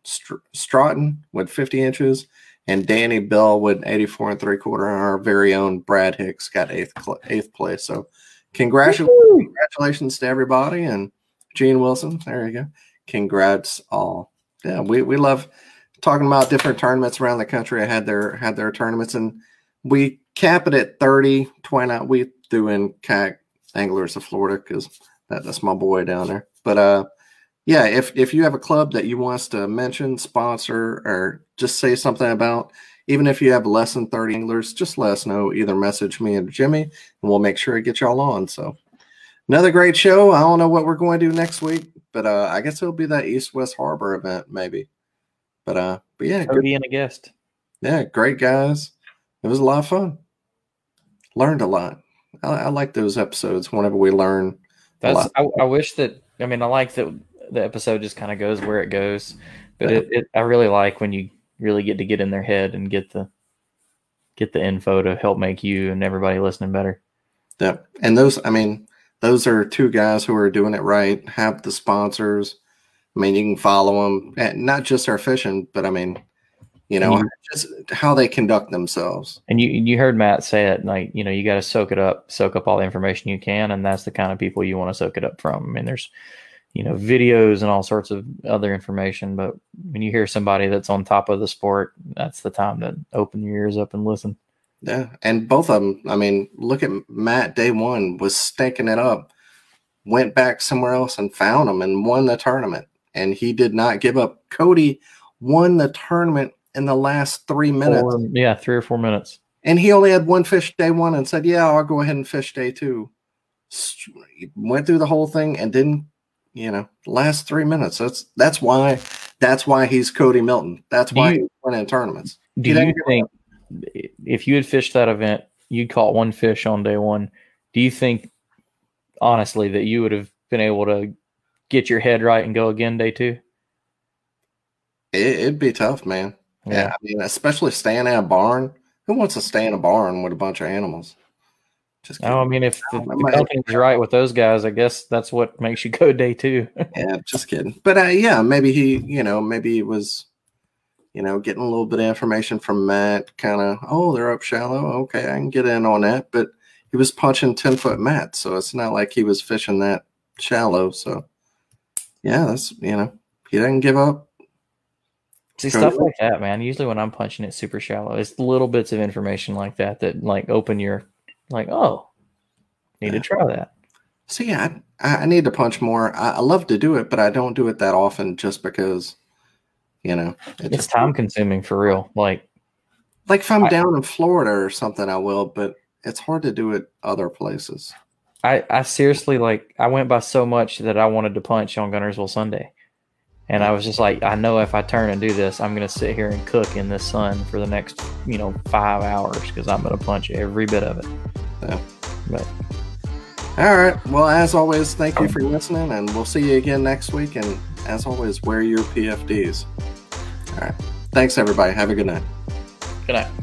with 50 inches, and Danny Bell with 84 and three quarter. And our very own Brad Hicks got eighth eighth place. So congratulations, congratulations to everybody and Gene Wilson. There you go. Congrats all. Yeah, we, we love talking about different tournaments around the country. I had their had their tournaments and we cap it at 30, 20. We do in kayak anglers of Florida because that, that's my boy down there. But uh yeah, if if you have a club that you want us to mention, sponsor, or just say something about, even if you have less than 30 anglers, just let us know. Either message me and Jimmy, and we'll make sure to get y'all on. So another great show. I don't know what we're going to do next week, but uh I guess it'll be that East West Harbor event, maybe. But uh, but yeah, good. being a guest. Yeah, great guys. It was a lot of fun. Learned a lot. I, I like those episodes whenever we learn. That's. I, I, wish that. I mean, I like that the episode just kind of goes where it goes, but yeah. it, it. I really like when you really get to get in their head and get the get the info to help make you and everybody listening better. Yeah, and those. I mean, those are two guys who are doing it right. Have the sponsors I mean, you can follow them, and eh, not just our fishing, but I mean, you know, you, just how they conduct themselves. And you you heard Matt say it, like you know, you got to soak it up, soak up all the information you can, and that's the kind of people you want to soak it up from. I mean, there's you know videos and all sorts of other information, but when you hear somebody that's on top of the sport, that's the time to open your ears up and listen. Yeah, and both of them. I mean, look at Matt. Day one was stinking it up, went back somewhere else and found them and won the tournament and he did not give up. Cody won the tournament in the last three minutes. Four, yeah, three or four minutes. And he only had one fish day one and said, Yeah, I'll go ahead and fish day two. Went through the whole thing and didn't, you know, last three minutes. That's that's why that's why he's Cody Milton. That's do why you, he's winning tournaments. Do you think if you had fished that event, you caught one fish on day one, do you think honestly that you would have been able to get your head right and go again day two? It, would be tough, man. Yeah. yeah. I mean, especially staying in a barn. Who wants to stay in a barn with a bunch of animals? Just no, I mean, if the, the company's right with those guys, I guess that's what makes you go day two. yeah, just kidding. But uh, yeah, maybe he, you know, maybe he was, you know, getting a little bit of information from Matt, kind of, oh, they're up shallow. Okay, I can get in on that. But he was punching 10 foot Matt. So it's not like he was fishing that shallow. So yeah, that's you know, he didn't give up. See stuff like that, man. Usually when I'm punching it super shallow, it's little bits of information like that that like open your like, oh, need yeah. to try that. See, I I need to punch more. I, I, love to do it, but I don't do it that often just because, you know, it it's time consuming for real. Like, like if I'm I, down in Florida or something, I will, but it's hard to do it other places. I, I seriously like I went by so much that I wanted to punch on Guntersville Sunday. And I was just like, I know if I turn and do this, I'm going to sit here and cook in this sun for the next, you know, five hours because I'm going to punch every bit of it. Yeah. But. All right. Well, as always, thank you oh. for listening, and we'll see you again next week. And as always, wear your PFDs. All right. Thanks, everybody. Have a good night. Good night.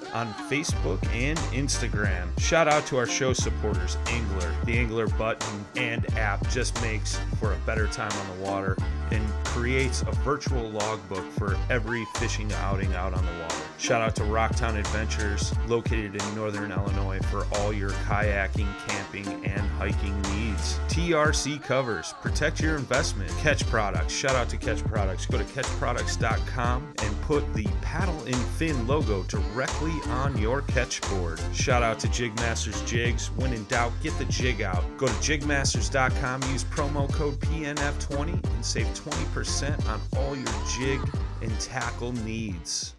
on Facebook and Instagram. Shout out to our show supporters, Anglr. The Anglr button and app just makes for a better time on the water and creates a virtual logbook for every fishing outing out on the water. Shout out to Rocktown Adventures, located in northern Illinois, for all your kayaking, camping, and hiking needs. TRC covers, protect your investment. Ketch Products, shout out to Ketch Products. Go to ketchproducts.com and put the paddle and fin logo directly on your Ketch board. Shout out to Jigmasters Jigs. When in doubt, get the jig out. Go to jigmasters.com, use promo code PNF20 and save 20% on all your jig and tackle needs.